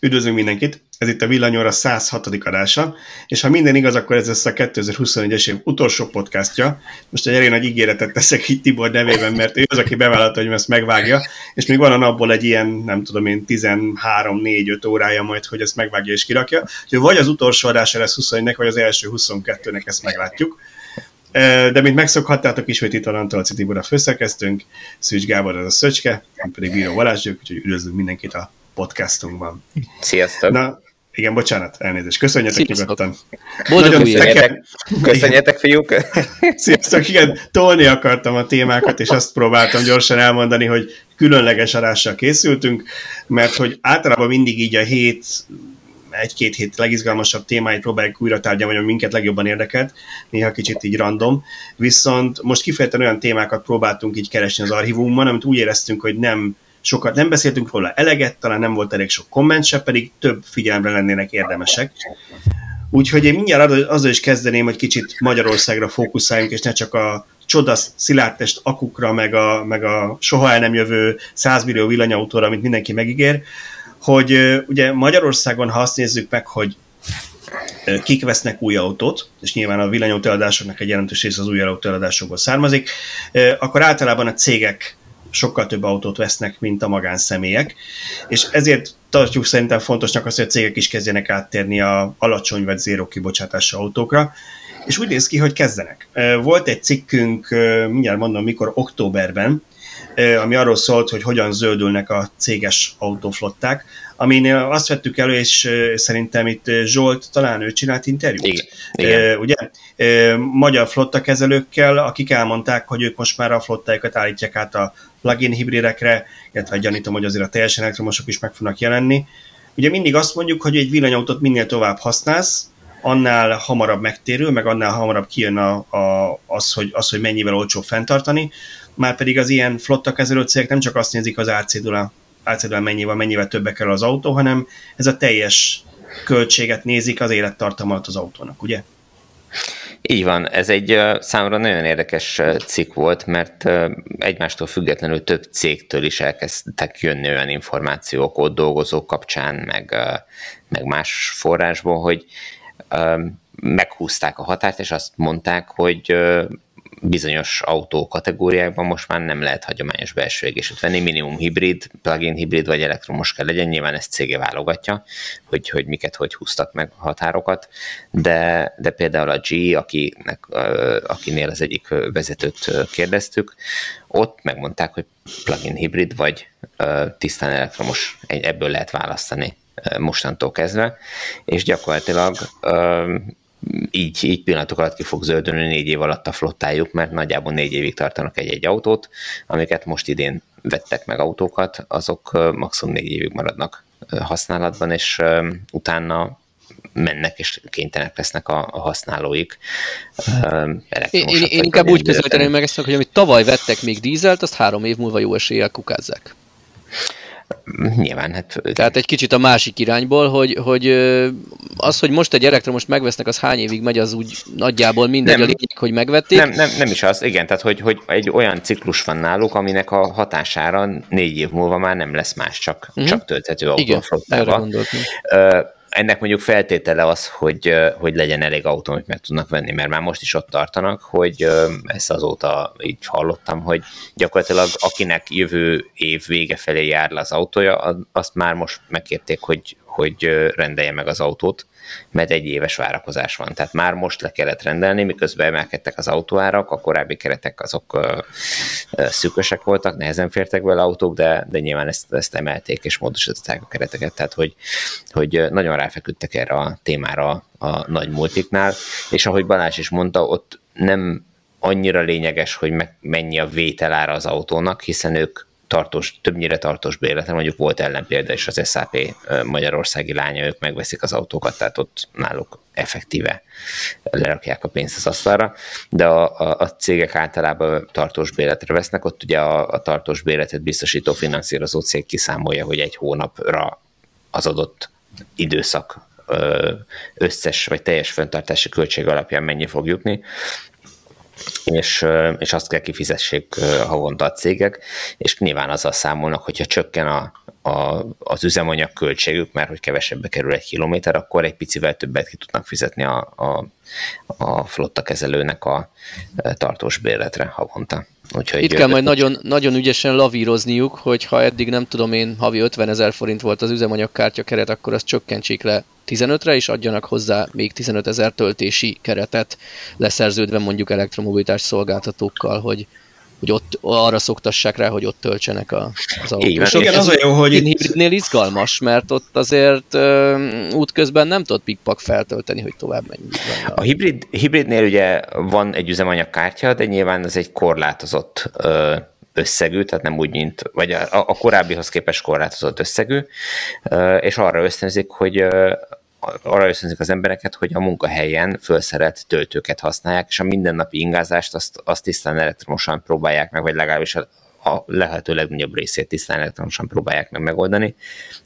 Üdvözlünk mindenkit! Ez itt a Villanyóra 106. adása, és ha minden igaz, akkor ez lesz a 2021-es év utolsó podcastja. Most egy elég nagy ígéretet teszek itt Tibor nevében, mert ő az, aki bevállalta, hogy ezt megvágja, és még van a napból egy ilyen, nem tudom én, 13-4-5 órája majd, hogy ezt megvágja és kirakja. Úgyhogy vagy az utolsó adása lesz 21-nek, vagy az első 22-nek ezt meglátjuk. De mint megszokhattátok, ismét itt van Antolci Tibor a főszerkesztőnk, Szűcs Gábor az a Szöcske, én pedig Bíró Balázsgyök, úgyhogy üdvözlünk mindenkit a podcastunkban. Sziasztok! Na, igen, bocsánat, elnézést. Köszönjetek Sziasztok. nyugodtan. Boldog Köszönjetek, köszönjetek, fiúk! Sziasztok, igen, tolni akartam a témákat, és azt próbáltam gyorsan elmondani, hogy különleges adással készültünk, mert hogy általában mindig így a hét egy-két hét legizgalmasabb témáit próbáljuk újra tárgyalni, vagy minket legjobban érdekelt, néha kicsit így random. Viszont most kifejezetten olyan témákat próbáltunk így keresni az archívumban, amit úgy éreztünk, hogy nem sokat nem beszéltünk róla eleget, talán nem volt elég sok komment se, pedig több figyelemre lennének érdemesek. Úgyhogy én mindjárt azzal is kezdeném, hogy kicsit Magyarországra fókuszáljunk, és ne csak a csodasz szilárdtest akukra, meg a, meg a soha el nem jövő 100 millió villanyautóra, amit mindenki megígér, hogy ugye Magyarországon, ha azt nézzük meg, hogy kik vesznek új autót, és nyilván a villanyautóeladásoknak egy jelentős része az új autóeladásokból származik, akkor általában a cégek sokkal több autót vesznek, mint a magánszemélyek, és ezért tartjuk szerintem fontosnak azt, hogy a cégek is kezdjenek áttérni a alacsony vagy zéró kibocsátású autókra, és úgy néz ki, hogy kezdenek. Volt egy cikkünk, mindjárt mondom, mikor októberben, ami arról szólt, hogy hogyan zöldülnek a céges autóflották, amin azt vettük elő, és szerintem itt Zsolt, talán ő csinált interjút. Igen. Igen. Ugye? Magyar flottakezelőkkel, akik elmondták, hogy ők most már a flottájukat állítják át a plug-in hibridekre, illetve gyanítom, hogy azért a teljesen elektromosok is meg fognak jelenni. Ugye mindig azt mondjuk, hogy egy villanyautót minél tovább használsz, annál hamarabb megtérül, meg annál hamarabb kijön a, a, az, hogy, az, hogy mennyivel olcsóbb fenntartani. Már pedig az ilyen flotta kezelő cégek nem csak azt nézik az árcédula, árcédula mennyivel, mennyivel többe kerül az autó, hanem ez a teljes költséget nézik az élettartamat az autónak, ugye? Így van, ez egy számomra nagyon érdekes cikk volt, mert egymástól függetlenül több cégtől is elkezdtek jönni olyan információk ott dolgozók kapcsán, meg, meg más forrásból, hogy meghúzták a határt, és azt mondták, hogy bizonyos autó kategóriákban most már nem lehet hagyományos belső égéset venni, minimum hibrid, plug-in hibrid vagy elektromos kell legyen, nyilván ezt cége válogatja, hogy, hogy miket hogy húztak meg a határokat, de, de például a G, akinek, akinél az egyik vezetőt kérdeztük, ott megmondták, hogy plug-in hibrid vagy tisztán elektromos, ebből lehet választani mostantól kezdve, és gyakorlatilag így, így pillanatok alatt ki fog zöldülni négy év alatt a flottájuk, mert nagyjából négy évig tartanak egy-egy autót, amiket most idén vettek meg autókat, azok maximum négy évig maradnak használatban, és utána mennek, és kénytelenek lesznek a, a használóik. Én, én, én inkább úgy közelíteném meg ezt, hogy amit tavaly vettek még dízelt, azt három év múlva jó eséllyel kukázzák. Nyilván, hát... Tehát egy kicsit a másik irányból, hogy, hogy az, hogy most egy elektromos megvesznek, az hány évig megy, az úgy nagyjából mindegy, nem, a lényeg, hogy megvették. Nem, nem, nem is az, igen, tehát hogy, hogy egy olyan ciklus van náluk, aminek a hatására négy év múlva már nem lesz más, csak, uh-huh. csak tölthető autó Igen, erre gondoltam ennek mondjuk feltétele az, hogy, hogy legyen elég autó, amit meg tudnak venni, mert már most is ott tartanak, hogy ezt azóta így hallottam, hogy gyakorlatilag akinek jövő év vége felé jár le az autója, azt már most megkérték, hogy, hogy rendelje meg az autót, mert egy éves várakozás van. Tehát már most le kellett rendelni, miközben emelkedtek az autóárak, a korábbi keretek azok szűkösek voltak, nehezen fértek bele autók, de, de nyilván ezt, ezt emelték és módosították a kereteket, tehát hogy, hogy nagyon ráfeküdtek erre a témára a nagy multiknál, és ahogy Balázs is mondta, ott nem annyira lényeges, hogy mennyi a vételára az autónak, hiszen ők tartós, többnyire tartós bérletre, mondjuk volt ellenpélda is az SAP magyarországi lánya, ők megveszik az autókat, tehát ott náluk effektíve lerakják a pénzt az asztalra, de a, a, a cégek általában tartós bérletre vesznek, ott ugye a, a tartós bérletet biztosító finanszírozó cég kiszámolja, hogy egy hónapra az adott időszak összes vagy teljes fenntartási költség alapján mennyi fog jutni, és, és azt kell kifizessék havonta a cégek, és nyilván azzal számolnak, hogyha csökken a, a, az üzemanyag költségük, mert hogy kevesebbe kerül egy kilométer, akkor egy picivel többet ki tudnak fizetni a, a, a flotta kezelőnek a tartós bérletre havonta. Úgyhogy Itt kell majd nagyon, nagyon ügyesen lavírozniuk, hogy ha eddig nem tudom én, havi 50 ezer forint volt az üzemanyagkártya keret, akkor azt csökkentsék le 15-re, és adjanak hozzá még 15 ezer töltési keretet leszerződve mondjuk elektromobilitás szolgáltatókkal, hogy, hogy ott arra szoktassák rá, hogy ott töltsenek a, az autósok. Igen, az a jó, hogy hibridnél izgalmas, mert ott azért uh, útközben nem tudod pikpak feltölteni, hogy tovább menj. A hibrid, hibridnél ugye van egy üzemanyagkártya, de nyilván ez egy korlátozott uh, összegű, tehát nem úgy, mint, vagy a, a korábbihoz képest korlátozott összegű, és arra ösztönzik, hogy arra ösztönzik az embereket, hogy a munkahelyen felszerelt töltőket használják, és a mindennapi ingázást azt, azt tisztán elektromosan próbálják meg, vagy legalábbis a lehető legnagyobb részét tisztán elektromosan próbálják meg megoldani,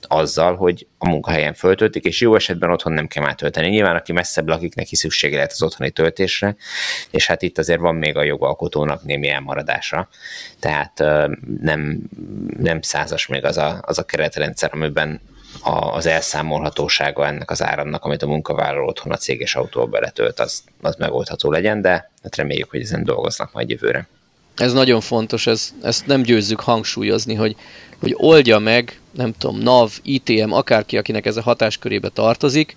azzal, hogy a munkahelyen föltöltik, és jó esetben otthon nem kell már tölteni. Nyilván, aki messzebb lakik, neki szüksége lehet az otthoni töltésre, és hát itt azért van még a jogalkotónak némi elmaradása. Tehát nem, nem százas még az a, az a keretrendszer, amiben az elszámolhatósága ennek az áramnak, amit a munkavállaló otthon a céges autóba beletölt, az, az megoldható legyen, de hát reméljük, hogy ezen dolgoznak majd jövőre. Ez nagyon fontos, ez, ezt nem győzzük hangsúlyozni, hogy, hogy oldja meg, nem tudom, NAV, ITM, akárki, akinek ez a hatáskörébe tartozik.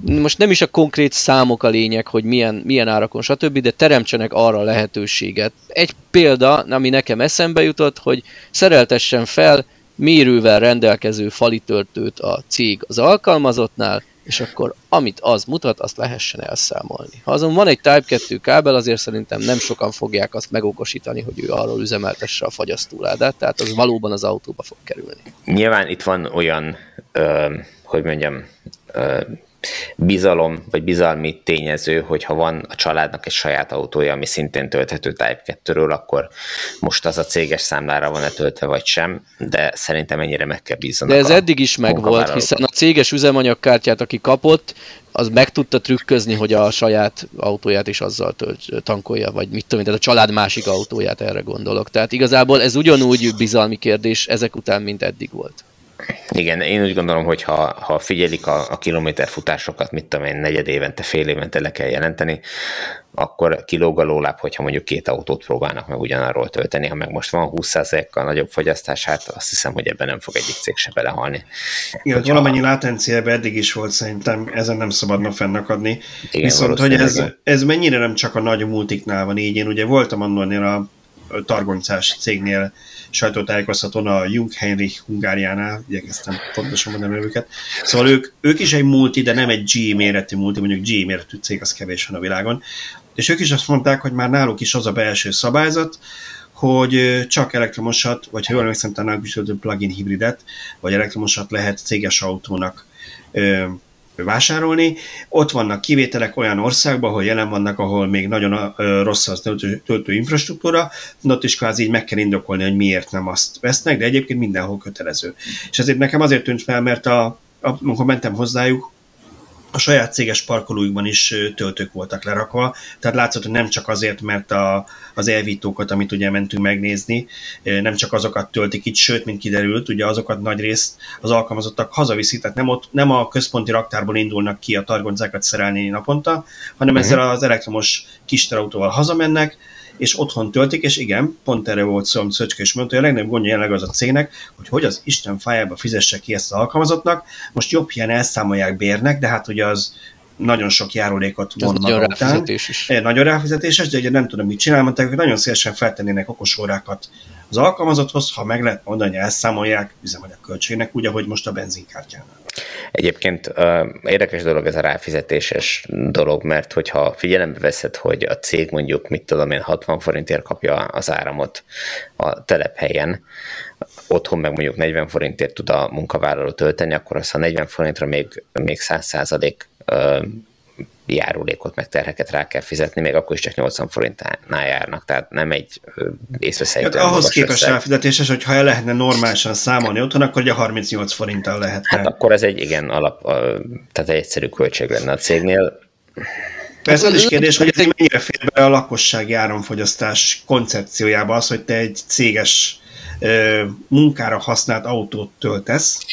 Most nem is a konkrét számok a lényeg, hogy milyen, milyen árakon, stb., de teremtsenek arra lehetőséget. Egy példa, ami nekem eszembe jutott, hogy szereltessen fel mérővel rendelkező falitöltőt a cég az alkalmazottnál, és akkor amit az mutat, azt lehessen elszámolni. Ha azon van egy Type 2 kábel, azért szerintem nem sokan fogják azt megokosítani, hogy ő arról üzemeltesse a fagyasztóládát, tehát az valóban az autóba fog kerülni. Nyilván itt van olyan, ö, hogy mondjam, ö, bizalom, vagy bizalmi tényező, hogyha van a családnak egy saját autója, ami szintén tölthető Type 2-ről, akkor most az a céges számlára van-e töltve, vagy sem, de szerintem ennyire meg kell bízzanak. De ez eddig is megvolt, hiszen a céges üzemanyagkártyát, aki kapott, az meg tudta trükközni, hogy a saját autóját is azzal tölt, tankolja, vagy mit tudom, tehát a család másik autóját erre gondolok. Tehát igazából ez ugyanúgy bizalmi kérdés ezek után, mint eddig volt. Igen, én úgy gondolom, hogy ha, ha figyelik a, a kilométerfutásokat, mit tudom én, negyed évente, fél évente le kell jelenteni, akkor kilóg a lóláb, hogyha mondjuk két autót próbálnak meg ugyanarról tölteni. Ha meg most van 20%-kal nagyobb fogyasztás, hát azt hiszem, hogy ebben nem fog egyik cég se belehalni. Igen, hogyha... valamennyi látenciában eddig is volt, szerintem ezen nem szabadna fennakadni. Igen, Viszont, hogy ez, ez mennyire nem csak a nagy multiknál van így, én ugye voltam annól a targoncás cégnél sajtótájékoztatón a Jung Heinrich Hungáriánál, igyekeztem pontosan mondani őket. Szóval ők, ők is egy multi, de nem egy G méretű multi, mondjuk G méretű cég, az kevés van a világon. És ők is azt mondták, hogy már náluk is az a belső szabályzat, hogy csak elektromosat, vagy ha jól emlékszem, talán plug-in hibridet, vagy elektromosat lehet céges autónak vásárolni. Ott vannak kivételek olyan országban, ahol jelen vannak, ahol még nagyon rossz az töltő, infrastruktúra, ott is kvázi így meg kell indokolni, hogy miért nem azt vesznek, de egyébként mindenhol kötelező. És ezért nekem azért tűnt fel, mert a, a, amikor mentem hozzájuk, a saját céges parkolójukban is töltők voltak lerakva, tehát látszott, hogy nem csak azért, mert a, az elvítókat, amit ugye mentünk megnézni, nem csak azokat töltik itt, sőt, mint kiderült, ugye azokat nagy részt az alkalmazottak hazaviszik, tehát nem, ott, nem a központi raktárból indulnak ki a targoncákat szerelni naponta, hanem uh-huh. ezzel az elektromos kis terautóval hazamennek, és otthon töltik, és igen, pont erre volt szó, amit Szöcske is mondta, hogy a legnagyobb gondja jelenleg az a cégnek, hogy hogy az Isten fájába fizesse ki ezt az alkalmazottnak, most jobb ilyen elszámolják bérnek, de hát ugye az nagyon sok járulékot von maga nagyon ráfizetés is. Nagyon ráfizetéses, de ugye nem tudom, mit csinál, mondták, hogy nagyon szívesen feltennének okos órákat az alkalmazotthoz, ha meg lehet mondani, elszámolják üzemanyag költségnek, úgy, ahogy most a benzinkártyánál. Egyébként érdekes dolog ez a ráfizetéses dolog, mert hogyha figyelembe veszed, hogy a cég mondjuk, mit tudom én, 60 forintért kapja az áramot a telephelyen, otthon meg mondjuk 40 forintért tud a munkavállaló tölteni, akkor az a 40 forintra még, még 100 százalék járulékot, meg terheket rá kell fizetni, még akkor is csak 80 forintnál járnak, tehát nem egy észveszélytől. Hát ahhoz képest ráfizetéses, hogy ha el lehetne normálisan számolni otthon, akkor ugye 38 forinttal lehet. Hát akkor ez egy igen alap, tehát egy egyszerű költség lenne a cégnél. Persze az is kérdés, hogy ez mennyire fér be a lakossági áramfogyasztás koncepciójába az, hogy te egy céges munkára használt autót töltesz.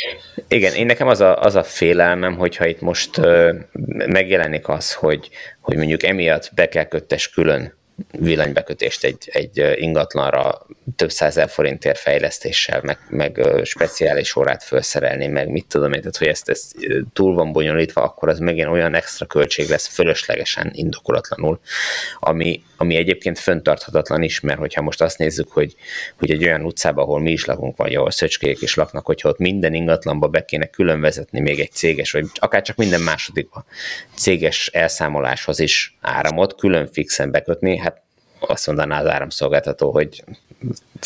Igen, én nekem az a, az a félelmem, hogyha itt most megjelenik az, hogy, hogy mondjuk emiatt be kell köttes külön villanybekötést egy, egy ingatlanra több százer forintért fejlesztéssel, meg, meg speciális órát felszerelni, meg mit tudom én, tehát hogy ezt, ezt túl van bonyolítva, akkor az megint olyan extra költség lesz fölöslegesen, indokolatlanul, ami, ami egyébként föntarthatatlan is, mert hogyha most azt nézzük, hogy, hogy egy olyan utcában, ahol mi is lakunk, vagy ahol szöcskék is laknak, hogyha ott minden ingatlanba be kéne külön vezetni még egy céges, vagy akár csak minden másodikba céges elszámoláshoz is áramot külön fixen bekötni, hát azt mondaná az áramszolgáltató, hogy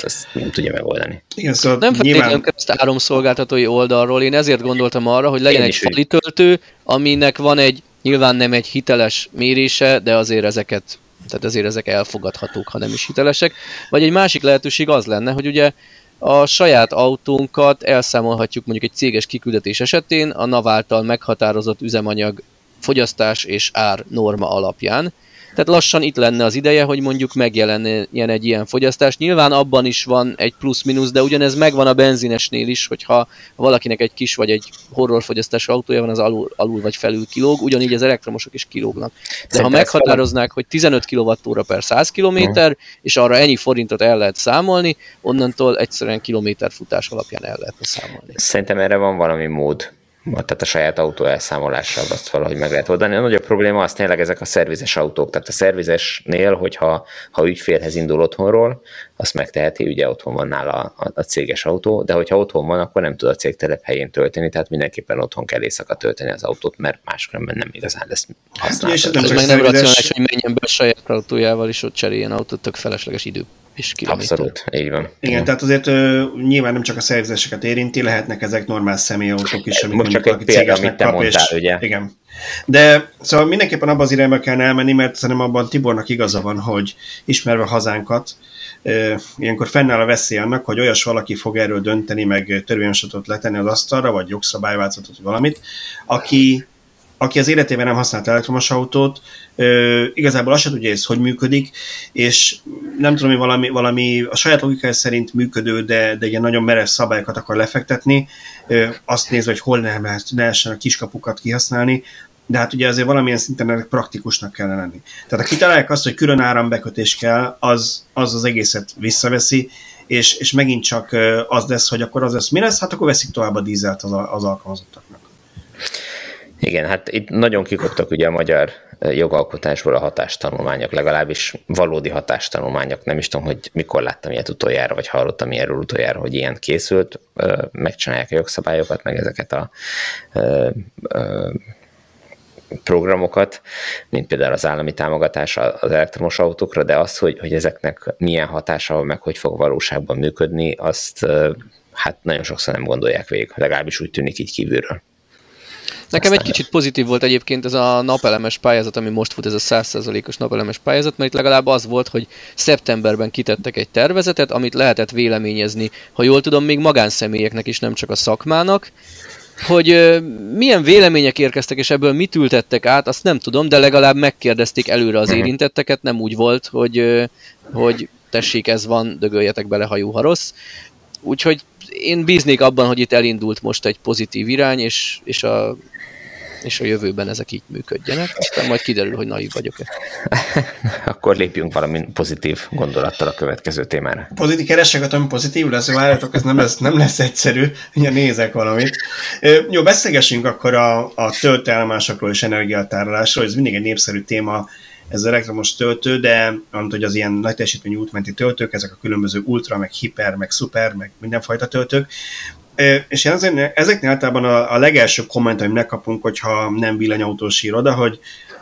ezt nem tudja megoldani. Igen, szóval nem feltétlenül nyilván... ezt áramszolgáltatói oldalról, én ezért gondoltam arra, hogy legyen én egy fali töltő, aminek van egy, nyilván nem egy hiteles mérése, de azért ezeket, tehát azért ezek elfogadhatók, ha nem is hitelesek. Vagy egy másik lehetőség az lenne, hogy ugye a saját autónkat elszámolhatjuk mondjuk egy céges kiküldetés esetén a NAV által meghatározott üzemanyag fogyasztás és ár norma alapján, tehát lassan itt lenne az ideje, hogy mondjuk megjelenjen egy ilyen fogyasztás. Nyilván abban is van egy plusz-minusz, de ugyanez megvan a benzinesnél is, hogyha valakinek egy kis vagy egy horrorfogyasztású autója van, az alul, alul vagy felül kilóg, ugyanígy az elektromosok is kilógnak. De Szerintem ha meghatároznák, hogy 15 kWh per 100 km, és arra ennyi forintot el lehet számolni, onnantól egyszerűen kilométerfutás alapján el lehetne számolni. Szerintem erre van valami mód tehát a saját autó elszámolással azt valahogy meg lehet oldani. A nagyobb probléma az tényleg ezek a szervizes autók. Tehát a szervizesnél, hogyha ha ügyfélhez indul otthonról, azt megteheti, ugye otthon van nála a, a céges autó, de hogyha otthon van, akkor nem tud a cég helyén tölteni, tehát mindenképpen otthon kell éjszaka tölteni az autót, mert máskülönben nem igazán lesz használható. És ez nem, meg nem racionális, hogy menjen be a saját autójával, és ott cseréljen autót, tök felesleges idő és kilométer. Abszolút, így van. Igen, Igen. tehát azért uh, nyilván nem csak a szerzéseket érinti, lehetnek ezek normál személyautók is, amit Most csak egy példa, amit te kap, mondtál, és, ugye? Igen. De szóval mindenképpen abban az irányba kell elmenni, mert szerintem abban Tibornak igaza van, hogy ismerve hazánkat, uh, ilyenkor fennáll a veszély annak, hogy olyas valaki fog erről dönteni, meg törvényosatot letenni az asztalra, vagy jogszabályváltozatot, vagy valamit, aki aki az életében nem használt elektromos autót, igazából azt sem tudja, ez hogy működik, és nem tudom, hogy valami, valami a saját logikája szerint működő, de, de ilyen nagyon merev szabályokat akar lefektetni, ö, azt nézve, hogy hol nem lehet, ne a kiskapukat kihasználni, de hát ugye azért valamilyen szinten ennek praktikusnak kellene lenni. Tehát ha kitalálják azt, hogy külön árambekötés kell, az az, az egészet visszaveszi, és, és megint csak az lesz, hogy akkor az lesz, mi lesz? Hát akkor veszik tovább a dízelt az, az alkalmazottaknak. Igen, hát itt nagyon kikoptak ugye a magyar jogalkotásból a hatástanulmányok, legalábbis valódi hatástanulmányok. Nem is tudom, hogy mikor láttam ilyet utoljára, vagy hallottam ilyenről utoljára, hogy ilyen készült. Megcsinálják a jogszabályokat, meg ezeket a programokat, mint például az állami támogatás az elektromos autókra, de az, hogy, hogy ezeknek milyen hatása, meg hogy fog valóságban működni, azt hát nagyon sokszor nem gondolják végig, legalábbis úgy tűnik így kívülről. Nekem egy kicsit pozitív volt egyébként ez a napelemes pályázat, ami most volt ez a 100%-os napelemes pályázat, mert itt legalább az volt, hogy szeptemberben kitettek egy tervezetet, amit lehetett véleményezni, ha jól tudom, még magánszemélyeknek is, nem csak a szakmának, hogy milyen vélemények érkeztek, és ebből mit ültettek át, azt nem tudom, de legalább megkérdezték előre az mhm. érintetteket, nem úgy volt, hogy, hogy tessék, ez van, dögöljetek bele, ha jó, ha rossz. Úgyhogy én bíznék abban, hogy itt elindult most egy pozitív irány, és, és a és a jövőben ezek így működjenek, aztán majd kiderül, hogy naív vagyok-e. Akkor lépjünk valami pozitív gondolattal a következő témára. Pozitív keresek, ami pozitív lesz, várjátok, ez nem lesz, nem lesz egyszerű, ugye nézek valamit. Jó, beszélgessünk akkor a, a töltőállomásokról és energiatárolásról, ez mindig egy népszerű téma, ez elektromos töltő, de amit, hogy az ilyen nagy teljesítményű útmenti töltők, ezek a különböző ultra, meg hiper, meg szuper, meg mindenfajta töltők, és ezeknél, ezeknél általában a, a legelső komment, amit megkapunk, hogyha nem villanyautós ír oda, hogy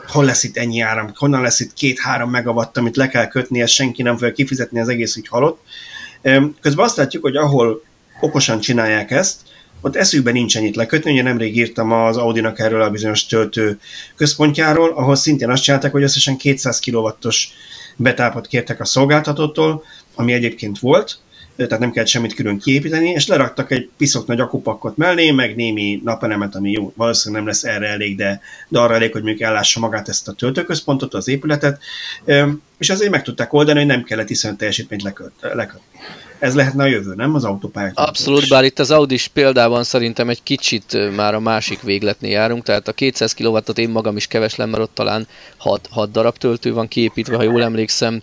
hol lesz itt ennyi áram, honnan lesz itt két-három megawatt, amit le kell kötni, ezt senki nem fogja kifizetni, az egész úgy halott. Közben azt látjuk, hogy ahol okosan csinálják ezt, ott eszükben nincs ennyit lekötni, ugye nemrég írtam az Audinak erről a bizonyos töltő központjáról, ahol szintén azt csinálták, hogy összesen 200 kW-os betápot kértek a szolgáltatótól, ami egyébként volt, tehát nem kellett semmit külön kiépíteni, és leraktak egy piszok nagy akupakot mellé, meg némi napelemet, ami jó, valószínűleg nem lesz erre elég, de, de arra elég, hogy mondjuk ellássa magát ezt a töltőközpontot, az épületet, és azért meg tudták oldani, hogy nem kellett iszonyat teljesítményt leköt, lekötni. Ez lehetne a jövő, nem az autópályák? Abszolút, bár itt az Audis példában szerintem egy kicsit már a másik végletnél járunk, tehát a 200 kW-ot én magam is keveslem, mert ott talán 6, 6 darab töltő van kiépítve, ha jól emlékszem.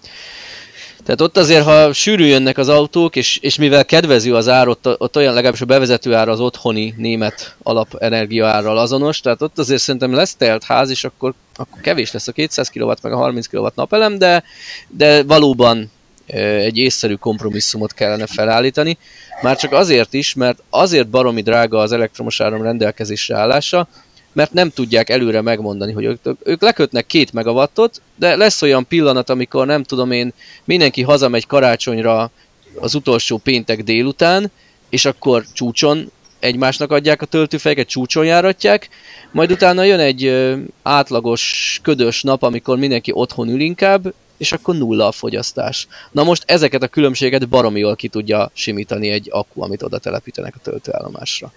Tehát ott azért, ha sűrű jönnek az autók, és, és mivel kedvező az ár, ott, ott olyan legalábbis a bevezető ára az otthoni német alapenergia árral azonos, tehát ott azért szerintem lesz telt ház, és akkor, akkor kevés lesz a 200 kW meg a 30 kW napelem, de, de valóban egy észszerű kompromisszumot kellene felállítani. Már csak azért is, mert azért baromi drága az elektromos áram rendelkezésre állása, mert nem tudják előre megmondani, hogy ők, ők lekötnek két megawattot, de lesz olyan pillanat, amikor nem tudom én, mindenki hazamegy karácsonyra az utolsó péntek délután, és akkor csúcson egymásnak adják a töltőfejeket, csúcson járatják, majd utána jön egy átlagos, ködös nap, amikor mindenki otthon ül inkább, és akkor nulla a fogyasztás. Na most ezeket a különbséget baromi jól ki tudja simítani egy akku, amit oda telepítenek a töltőállomásra.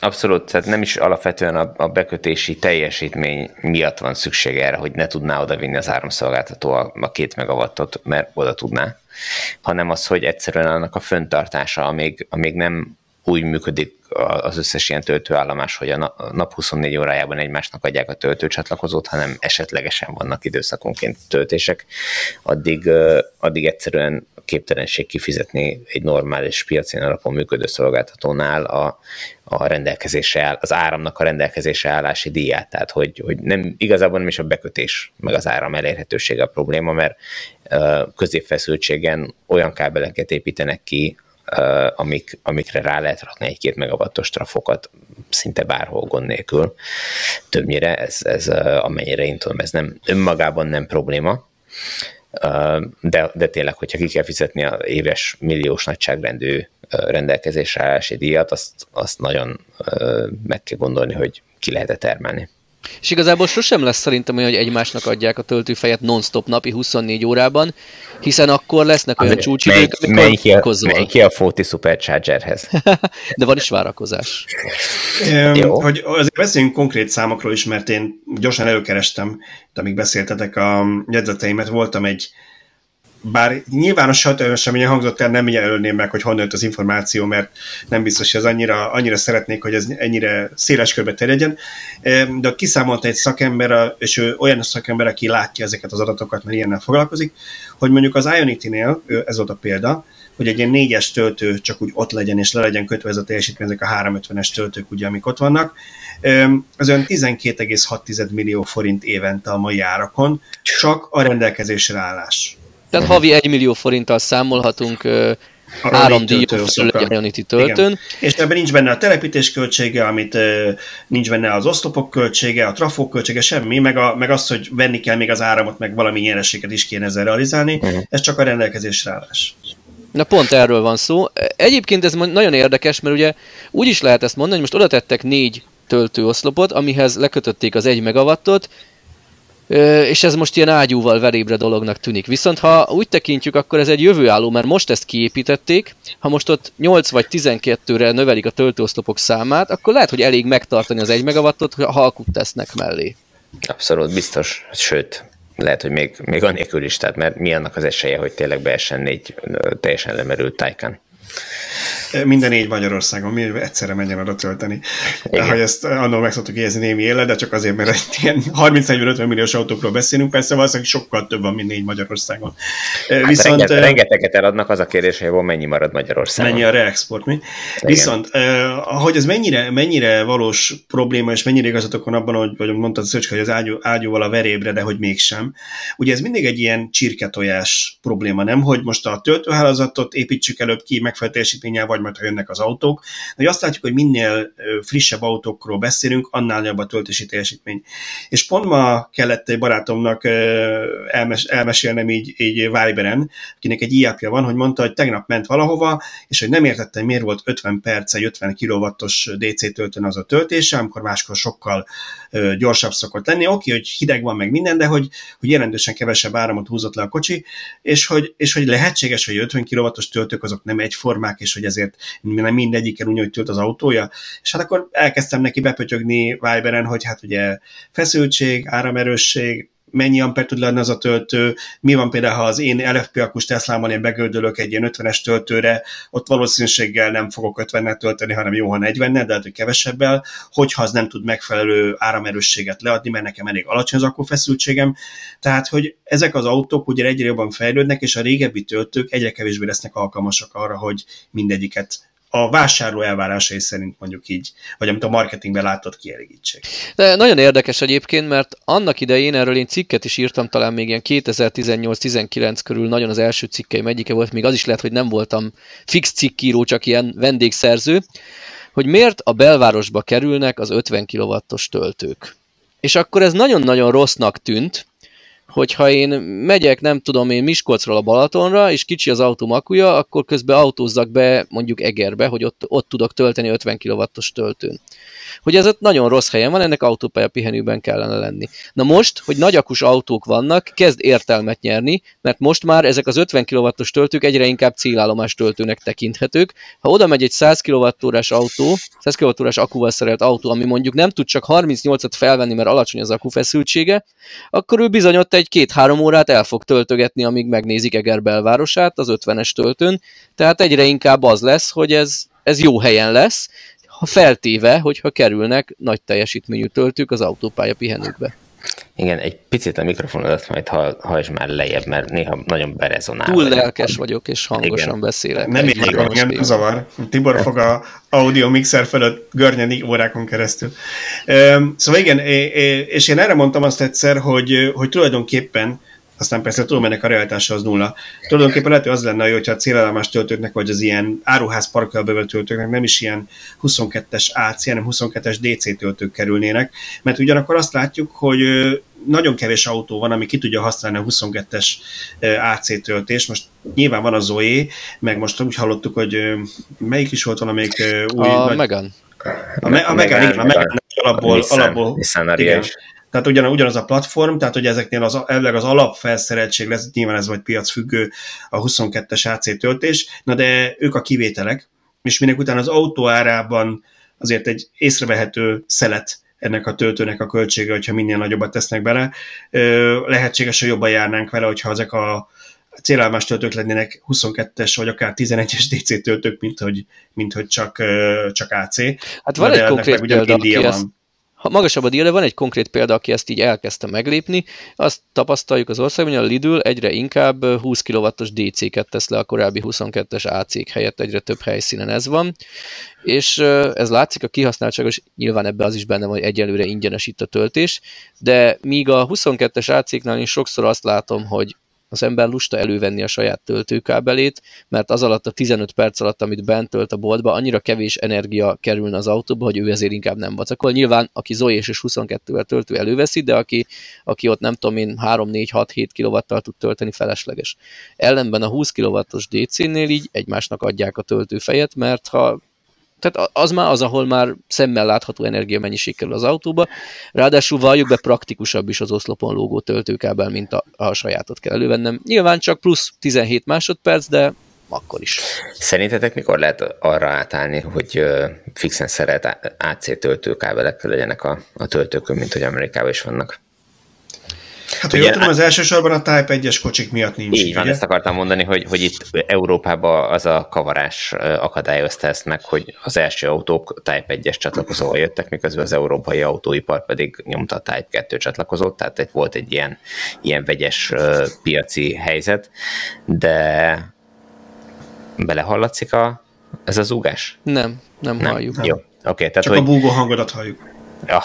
Abszolút, tehát nem is alapvetően a, a bekötési teljesítmény miatt van szükség erre, hogy ne tudná oda vinni az áramszolgáltató a, a két megawattot, mert oda tudná, hanem az, hogy egyszerűen annak a föntartása, amíg, amíg nem úgy működik az összes ilyen töltőállomás, hogy a nap 24 órájában egymásnak adják a töltőcsatlakozót, hanem esetlegesen vannak időszakonként töltések, addig, addig egyszerűen képtelenség kifizetni egy normális piaci alapon működő szolgáltatónál a, a rendelkezésre áll, az áramnak a rendelkezésre állási díját. Tehát, hogy, hogy nem, igazából nem is a bekötés, meg az áram elérhetősége a probléma, mert középfeszültségen olyan kábeleket építenek ki, amik, amikre rá lehet rakni egy-két megawattos trafokat szinte bárhol gond nélkül. Többnyire ez, ez amennyire én tudom, ez nem önmagában nem probléma, de, de tényleg, hogyha ki kell fizetni a éves milliós nagyságrendű rendelkezésre állási díjat, azt, azt nagyon meg kell gondolni, hogy ki lehet termelni. És igazából sosem lesz szerintem olyan, hogy egymásnak adják a töltőfejet non-stop napi 24 órában, hiszen akkor lesznek olyan csúcsidők, amikor menj ki, a, a Fóti Superchargerhez. De van is várakozás. Um, Jó. Hogy azért beszéljünk konkrét számokról is, mert én gyorsan előkerestem, amíg beszéltetek a jegyzeteimet, voltam egy bár nyilvános sajtóeseményen hangzott el, nem jelölném meg, hogy honnan jött az információ, mert nem biztos, hogy az annyira, annyira szeretnék, hogy ez ennyire széles körbe terjedjen, de kiszámolta egy szakember, és ő olyan szakember, aki látja ezeket az adatokat, mert ilyennel foglalkozik, hogy mondjuk az Ionity-nél, ez volt a példa, hogy egy ilyen négyes töltő csak úgy ott legyen, és le legyen kötve ez a teljesítmény, ezek a 350-es töltők, ugye, amik ott vannak, az olyan 12,6 millió forint évente a mai árakon, csak a rendelkezésre állás. Tehát havi 1 millió forinttal számolhatunk a díjat egy Ionity töltőn. Igen. És ebben nincs benne a telepítés költsége, amit nincs benne az oszlopok költsége, a trafók költsége, semmi, meg, a, meg az, hogy venni kell még az áramot, meg valami nyereséget is kéne ezzel realizálni, uh-huh. ez csak a rendelkezésre állás. Na pont erről van szó. Egyébként ez nagyon érdekes, mert ugye úgy is lehet ezt mondani, hogy most oda tettek négy töltőoszlopot, amihez lekötötték az 1 megawattot, és ez most ilyen ágyúval verébre dolognak tűnik. Viszont ha úgy tekintjük, akkor ez egy jövőálló, mert most ezt kiépítették, ha most ott 8 vagy 12-re növelik a töltőoszlopok számát, akkor lehet, hogy elég megtartani az 1 megawattot, ha halkut tesznek mellé. Abszolút biztos, sőt, lehet, hogy még, még anélkül is, tehát mert mi annak az esélye, hogy tényleg beessen négy teljesen lemerült tájkán. Minden négy Magyarországon, mi egyszerre menjen oda tölteni. De, hogy ezt annól meg szoktuk érezni némi éle, de csak azért, mert egy ilyen 30-50 milliós autókról beszélünk, persze valószínűleg sokkal több van, mint négy Magyarországon. Hát Viszont, renget, rengeteget eladnak, az a kérdés, hogy mennyi marad Magyarországon. Mennyi a reexport, mi? Igen. Viszont, hogy ez mennyire, mennyire valós probléma, és mennyire igazatok van abban, hogy, hogy mondtad Szöcske, hogy az ágyú, ágyúval a verébre, de hogy mégsem. Ugye ez mindig egy ilyen csirketojás probléma, nem? Hogy most a töltőhálózatot építsük előbb ki megfelelő teljesítménnyel, vagy majd ha jönnek az autók. De azt látjuk, hogy minél frissebb autókról beszélünk, annál jobb a töltési teljesítmény. És pont ma kellett egy barátomnak elmes, elmesélnem így, így Viberen, akinek egy iapja van, hogy mondta, hogy tegnap ment valahova, és hogy nem értette, miért volt 50 perc egy 50 kW-os DC töltőn az a töltése, amikor máskor sokkal gyorsabb szokott lenni. Oké, hogy hideg van meg minden, de hogy, hogy jelentősen kevesebb áramot húzott le a kocsi, és hogy, és hogy lehetséges, hogy 50 kW-os töltők azok nem egyformák, és hogy ezért nem mindegyikkel úgy, hogy tölt az autója. És hát akkor elkezdtem neki bepötyögni Viberen, hogy hát ugye feszültség, áramerősség, mennyi amper tud lenni az a töltő, mi van például, ha az én LFP akus Teslámon én begöldölök egy ilyen 50-es töltőre, ott valószínűséggel nem fogok 50-nel tölteni, hanem jó, ha 40-nel, de hát, hogy kevesebbel, hogyha az nem tud megfelelő áramerősséget leadni, mert nekem elég alacsony az akkufeszültségem. Tehát, hogy ezek az autók ugye egyre jobban fejlődnek, és a régebbi töltők egyre kevésbé lesznek alkalmasak arra, hogy mindegyiket a vásárló elvárásai szerint mondjuk így, vagy amit a marketingben látott kielégítsék. De nagyon érdekes egyébként, mert annak idején erről én cikket is írtam, talán még ilyen 2018-19 körül nagyon az első cikkeim egyike volt, még az is lehet, hogy nem voltam fix cikkíró, csak ilyen vendégszerző, hogy miért a belvárosba kerülnek az 50 kW-os töltők. És akkor ez nagyon-nagyon rossznak tűnt, hogyha én megyek, nem tudom én, Miskolcról a Balatonra, és kicsi az autó akuja, akkor közben autózzak be mondjuk Egerbe, hogy ott, ott tudok tölteni 50 kW-os töltőn hogy ez ott nagyon rossz helyen van, ennek autópálya pihenőben kellene lenni. Na most, hogy nagyakus autók vannak, kezd értelmet nyerni, mert most már ezek az 50 kW-os töltők egyre inkább célállomás töltőnek tekinthetők. Ha oda megy egy 100 kWh autó, 100 kWh akkuval szerelt autó, ami mondjuk nem tud csak 38-at felvenni, mert alacsony az akku feszültsége, akkor ő bizony ott egy két-három órát el fog töltögetni, amíg megnézik Eger belvárosát az 50-es töltőn. Tehát egyre inkább az lesz, hogy ez, ez jó helyen lesz, ha feltéve, hogyha kerülnek nagy teljesítményű töltők az autópálya pihenőkbe. Igen, egy picit a mikrofonodat majd hajtsd már lejjebb, mert néha nagyon berezonál. Túl lelkes vagyok, és hangosan Igen. beszélek. Nem így engem nem zavar. Tibor fog a audio mixer fölött görnyedni órákon keresztül. Szóval igen, és én erre mondtam azt egyszer, hogy, hogy tulajdonképpen aztán persze tudom, ennek a realitása az nulla. Tulajdonképpen lehet, hogy az lenne, hogyha a célállomás töltőknek, vagy az ilyen áruház parkolbevel töltőknek nem is ilyen 22-es AC, hanem 22-es DC töltők kerülnének, mert ugyanakkor azt látjuk, hogy nagyon kevés autó van, ami ki tudja használni a 22-es AC töltés. Most nyilván van a Zoe, meg most úgy hallottuk, hogy melyik is volt valamelyik új... A nagy... Megan. A, me- a Megan, igen, a Megan alapból, alapból igen, tehát ugyan, ugyanaz a platform, tehát hogy ezeknél az, elvileg az alapfelszereltség lesz, nyilván ez vagy piacfüggő a 22-es AC töltés, na de ők a kivételek, és minek után az autó árában azért egy észrevehető szelet ennek a töltőnek a költsége, hogyha minél nagyobbat tesznek bele. Lehetséges, hogy jobban járnánk vele, hogyha ezek a célállomás töltők lennének 22-es vagy akár 11-es DC töltők, mint hogy, mint hogy csak, csak AC. Hát van egy konkrét példa, aki ezt, ha magasabb a díj, van egy konkrét példa, aki ezt így elkezdte meglépni, azt tapasztaljuk az országban, hogy a Lidl egyre inkább 20 kW-os DC-ket tesz le a korábbi 22-es AC helyett, egyre több helyszínen ez van, és ez látszik a kihasználtságos, nyilván ebbe az is benne van, hogy egyelőre ingyenes itt a töltés, de míg a 22-es AC-knál én sokszor azt látom, hogy az ember lusta elővenni a saját töltőkábelét, mert az alatt a 15 perc alatt, amit bent tölt a boltba, annyira kevés energia kerülne az autóba, hogy ő ezért inkább nem vacakol. Nyilván, aki Zoe és 22-vel töltő előveszi, de aki, aki ott nem tudom én 3-4-6-7 kW-tal tud tölteni, felesleges. Ellenben a 20 kW-os DC-nél így egymásnak adják a töltőfejet, mert ha tehát az már az, ahol már szemmel látható energiamennyiség kerül az autóba, ráadásul valljuk be praktikusabb is az oszlopon lógó töltőkábel, mint a, a sajátot kell elővennem. Nyilván csak plusz 17 másodperc, de akkor is. Szerintetek mikor lehet arra átállni, hogy fixen szeret AC töltőkábelek legyenek a, a töltőkön, mint hogy Amerikában is vannak? Hát, hogy tudom, az elsősorban a Type 1-es kocsik miatt nincs. Így van, ugye? ezt akartam mondani, hogy, hogy itt Európában az a kavarás akadályozta ezt meg, hogy az első autók Type 1-es csatlakozóval jöttek, miközben az európai autóipar pedig nyomta a Type 2 csatlakozót, tehát egy volt egy ilyen, ilyen vegyes piaci helyzet, de belehallatszik a, ez az ugás? Nem, nem, nem halljuk. Jó, oké. Okay, tehát, Csak hogy... a búgó hangodat halljuk ja,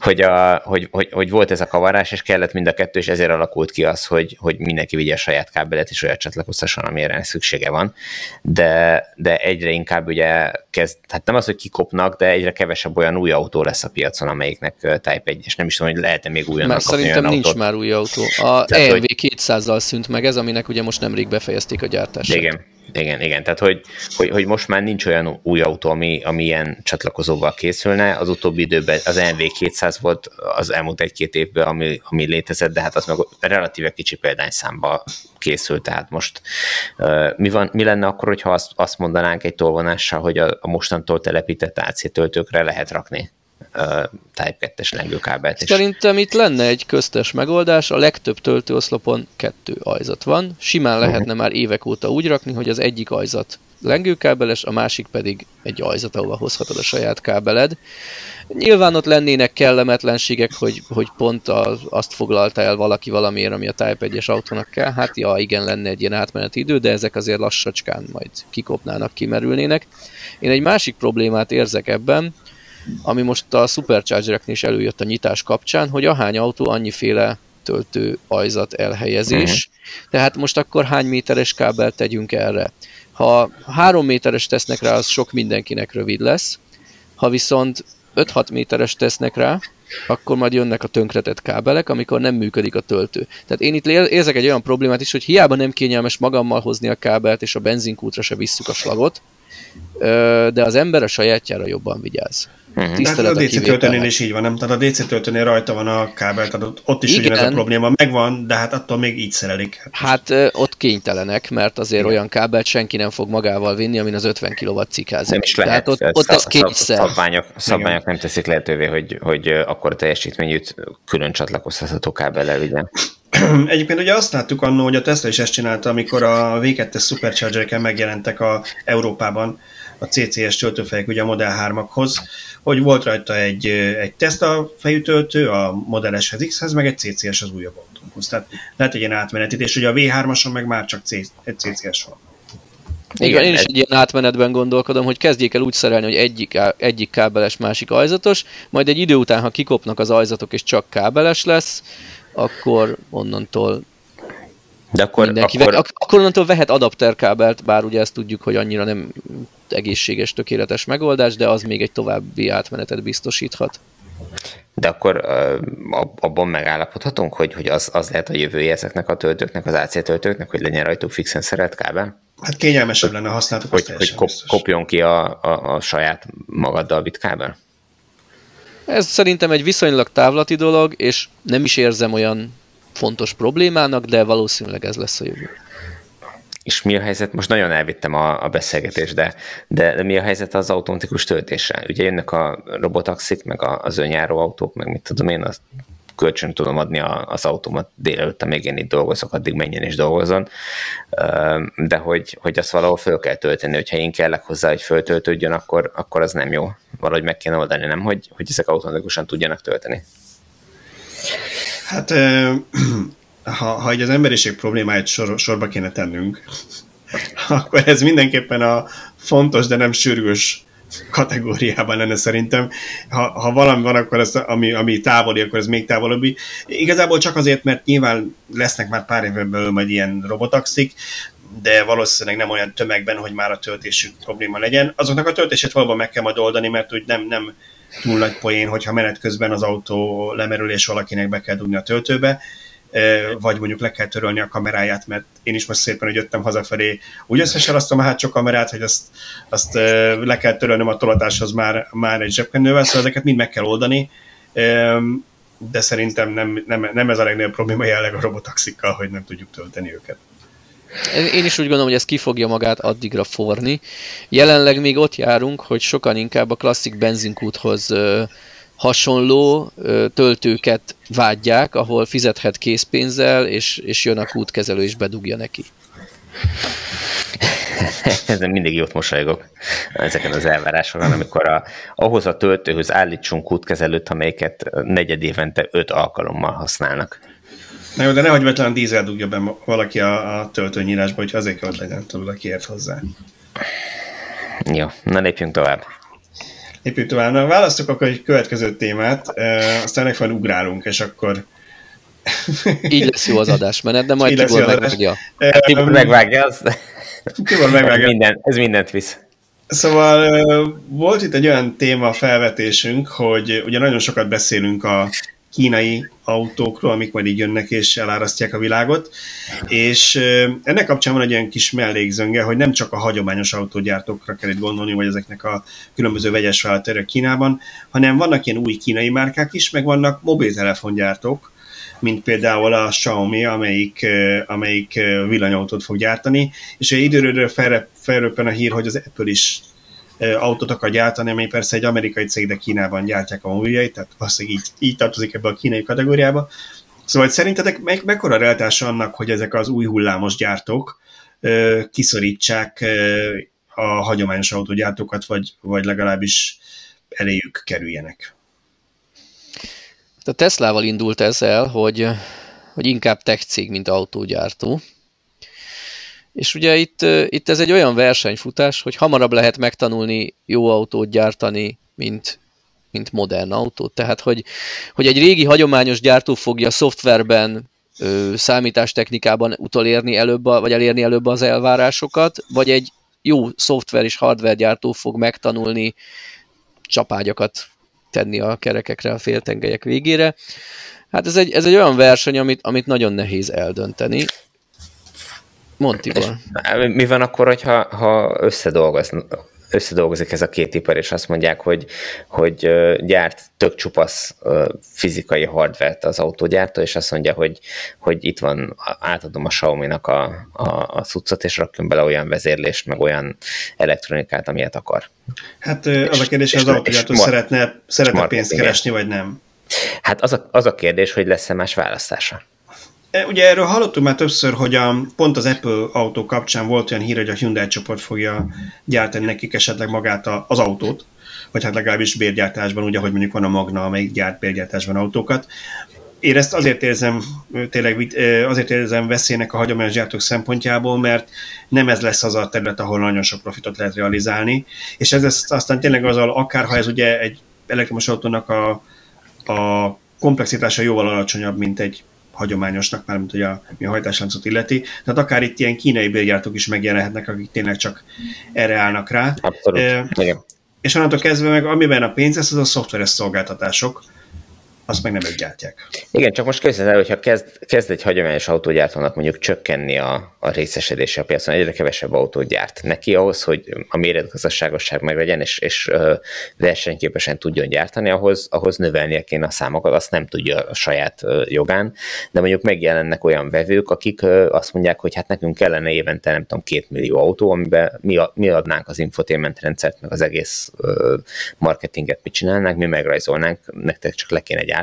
hogy, a, hogy, hogy, hogy, volt ez a kavarás, és kellett mind a kettő, és ezért alakult ki az, hogy, hogy mindenki vigye a saját kábelet, és olyat csatlakoztasson, amire szüksége van. De, de egyre inkább ugye kezd, hát nem az, hogy kikopnak, de egyre kevesebb olyan új autó lesz a piacon, amelyiknek Type 1, és nem is tudom, hogy lehet-e még újonnan Mert szerintem nincs autót. már új autó. A Tehát, EMV 200-zal szűnt meg ez, aminek ugye most nemrég befejezték a gyártását. Igen, igen, igen. Tehát, hogy, hogy, hogy most már nincs olyan új autó, ami, ami ilyen csatlakozóval készülne. Az utóbbi időben az NV200 volt az elmúlt egy-két évben, ami, ami létezett, de hát az meg relatíve kicsi példányszámba készült. Tehát most mi, van, mi lenne akkor, hogyha azt, azt mondanánk egy tolvonással, hogy a, a mostantól telepített AC töltőkre lehet rakni Type 2-es lengőkábelt. Szerintem itt lenne egy köztes megoldás, a legtöbb töltőoszlopon kettő ajzat van. Simán lehetne már évek óta úgy rakni, hogy az egyik ajzat lengőkábeles, a másik pedig egy ajzat, ahova hozhatod a saját kábeled. Nyilván ott lennének kellemetlenségek, hogy, hogy pont az, azt foglalta el valaki valamiért, ami a Type 1-es autónak kell. Hát ja, igen, lenne egy ilyen átmeneti idő, de ezek azért lassacskán majd kikopnának, kimerülnének. Én egy másik problémát érzek ebben, ami most a Superchargereknél is előjött a nyitás kapcsán, hogy ahány autó annyiféle töltő ajzat elhelyezés, uh-huh. tehát most akkor hány méteres kábelt tegyünk erre? Ha három méteres tesznek rá, az sok mindenkinek rövid lesz, ha viszont 5-6 méteres tesznek rá, akkor majd jönnek a tönkretett kábelek, amikor nem működik a töltő. Tehát én itt érzek egy olyan problémát is, hogy hiába nem kényelmes magammal hozni a kábelt, és a benzinkútra se visszük a slagot, de az ember a sajátjára jobban vigyáz. Uh-huh. Tisztelet hát a DC töltőnél is így van, nem? Tehát a DC töltőnél rajta van a kábel, tehát ott, ott is Igen. ugyanez a probléma megvan, de hát attól még így szerelik. Hát, hát ott kénytelenek, mert azért Igen. olyan kábelt senki nem fog magával vinni, amin az 50 kW cikázik. Nem is lehet. Tehát ott, ott ez kényszer. Szabványok, szabványok nem teszik lehetővé, hogy, hogy akkor a teljesítményűt külön csatlakozható kábellel vigyen. Egyébként ugye azt láttuk annó, hogy a Tesla is ezt csinálta, amikor a V2-es Supercharger-eken megjelentek a Európában a CCS töltőfejek ugye a Model 3-akhoz, hogy volt rajta egy, egy Tesla fejű töltő a Model S-hez, X-hez, meg egy CCS az újabb autóhoz. Tehát lehet egy ilyen átmenetit, és ugye a V3-ason meg már csak C, egy CCS van. Igen, Igen, én is egy ilyen átmenetben gondolkodom, hogy kezdjék el úgy szerelni, hogy egyik, egyik kábeles, másik ajzatos, majd egy idő után, ha kikopnak az ajzatok és csak kábeles lesz, akkor onnantól de akkor, mindenki akkor... Ve- akkor onnantól vehet adapterkábelt, bár ugye ezt tudjuk, hogy annyira nem egészséges, tökéletes megoldás, de az még egy további átmenetet biztosíthat. De akkor uh, abban megállapodhatunk, hogy, hogy az, az lehet a jövője ezeknek a töltőknek, az AC töltőknek, hogy legyen rajtuk fixen szerelt kábel? Hát kényelmesebb lenne használni. Hogy, hogy kop, kopjon ki a, a, a saját magaddal vitt kábel? Ez szerintem egy viszonylag távlati dolog, és nem is érzem olyan fontos problémának, de valószínűleg ez lesz a jövő. És mi a helyzet? Most nagyon elvittem a, a beszélgetést, de, de, mi a helyzet az automatikus töltéssel? Ugye jönnek a robotaxik, meg az önjáró autók, meg mit tudom én, az kölcsön tudom adni az autómat délelőtt, még én itt dolgozok, addig menjen és dolgozzon, de hogy, hogy azt valahol föl kell tölteni, hogyha én kellek hozzá, hogy föltöltődjön, akkor, akkor az nem jó. Valahogy meg kéne oldani, nem? Hogy, hogy ezek automatikusan tudjanak tölteni. Hát ha, ha egy az emberiség problémáit sor, sorba kéne tennünk, akkor ez mindenképpen a fontos, de nem sürgős kategóriában lenne szerintem. Ha, ha valami van, akkor ez, ami, ami távoli, akkor ez még távolabbi. Igazából csak azért, mert nyilván lesznek már pár évben belül majd ilyen robotaxik, de valószínűleg nem olyan tömegben, hogy már a töltésük probléma legyen. Azoknak a töltését valóban meg kell majd oldani, mert úgy nem, nem túl nagy poén, hogyha menet közben az autó lemerül, és valakinek be kell dugni a töltőbe vagy mondjuk le kell törölni a kameráját, mert én is most szépen, hogy jöttem hazafelé, úgy összesalasztom a hátsó kamerát, hogy azt, azt le kell törölnöm a tolatáshoz már, már egy zsebkendővel, szóval ezeket mind meg kell oldani, de szerintem nem, nem, nem ez a legnagyobb probléma jelenleg a robotaxikkal, hogy nem tudjuk tölteni őket. Én is úgy gondolom, hogy ez ki fogja magát addigra forni. Jelenleg még ott járunk, hogy sokan inkább a klasszik benzinkúthoz hasonló töltőket vágyják, ahol fizethet készpénzzel, és, és jön a kútkezelő és bedugja neki. Ezen mindig jót mosolygok ezeken az elvárásokon, amikor a, ahhoz a töltőhöz állítsunk kútkezelőt, amelyiket negyed évente öt alkalommal használnak. Na jó, de nehogy vetlen dízel dugja be valaki a, a töltőnyírásba, hogy azért kell, hogy legyen tudod, aki ért hozzá. Jó, na lépjünk tovább lépjünk tovább. Na, választok akkor egy következő témát, aztán megfelelően ugrálunk, és akkor... Így lesz jó az adásmenet, de majd Tibor megvágja. Tibor megvágja, az... Tibor megvágja. Ez, minden, ez mindent visz. Szóval volt itt egy olyan téma felvetésünk, hogy ugye nagyon sokat beszélünk a kínai autókról, amik majd így jönnek és elárasztják a világot, és ennek kapcsán van egy olyan kis mellékzönge, hogy nem csak a hagyományos autógyártókra kell itt gondolni, vagy ezeknek a különböző vegyes vállalatok Kínában, hanem vannak ilyen új kínai márkák is, meg vannak mobiltelefongyártók, mint például a Xiaomi, amelyik, amelyik villanyautót fog gyártani, és időről felröppen a hír, hogy az Apple is autót akar gyártani, ami persze egy amerikai cég, de Kínában gyártják a mobiljait, tehát valószínűleg így, így tartozik ebbe a kínai kategóriába. Szóval szerintetek meg, mekkora realitása annak, hogy ezek az új hullámos gyártók kiszorítsák a hagyományos autógyártókat, vagy, vagy legalábbis eléjük kerüljenek? A Teslával indult ez el, hogy, hogy inkább tech cég, mint autógyártó. És ugye itt, itt ez egy olyan versenyfutás, hogy hamarabb lehet megtanulni jó autót gyártani, mint, mint modern autót. Tehát, hogy, hogy egy régi hagyományos gyártó fogja szoftverben, számítástechnikában utolérni előbb, a, vagy elérni előbb az elvárásokat, vagy egy jó szoftver és hardware gyártó fog megtanulni csapágyakat tenni a kerekekre, a féltengelyek végére. Hát ez egy, ez egy olyan verseny, amit, amit nagyon nehéz eldönteni. Montibor. Mi van akkor, hogyha ha összedolgoznak, összedolgozik ez a két ipar, és azt mondják, hogy, hogy gyárt tök csupasz fizikai hardvert az autógyártó, és azt mondja, hogy, hogy itt van, átadom a Xiaomi-nak a, a, a cuccot, és rakjon bele olyan vezérlést, meg olyan elektronikát, amilyet akar. Hát az a kérdés, hogy az autógyártó szeretne, szeretne pénzt keresni, vagy nem? Hát az a, az a kérdés, hogy lesz-e más választása. E, ugye erről hallottunk már többször, hogy a, pont az Apple autó kapcsán volt olyan hír, hogy a Hyundai csoport fogja gyártani nekik esetleg magát a, az autót, vagy hát legalábbis bérgyártásban, ugye, hogy mondjuk van a Magna, amelyik gyárt bérgyártásban autókat. Én ezt azért érzem, tényleg azért érzem veszélynek a hagyományos gyártók szempontjából, mert nem ez lesz az a terület, ahol nagyon sok profitot lehet realizálni, és ez lesz aztán tényleg azzal, akár ha ez ugye egy elektromos autónak a, a komplexitása jóval alacsonyabb, mint egy hagyományosnak, már mint hogy a, mi a hajtásláncot illeti. Tehát akár itt ilyen kínai bérgyártók is megjelenhetnek, akik tényleg csak erre állnak rá. Abszolút. E, Igen. És onnantól kezdve meg, amiben a pénz lesz, az a szoftveres szolgáltatások, azt meg nem ők gyártják. Igen, csak most képzeld el, hogyha kezd, kezd egy hagyományos autógyártónak mondjuk csökkenni a, a részesedése a piacon, egyre kevesebb autót gyárt. Neki ahhoz, hogy a méretgazdaságosság meglegyen, és, és versenyképesen tudjon gyártani, ahhoz, ahhoz növelnie kéne a számokat, azt nem tudja a saját jogán, de mondjuk megjelennek olyan vevők, akik azt mondják, hogy hát nekünk kellene évente, nem tudom, két millió autó, amiben mi, mi adnánk az infotainment rendszert, meg az egész marketinget mit csinálnánk, mi megrajzolnánk, nektek csak le kéne gyártani,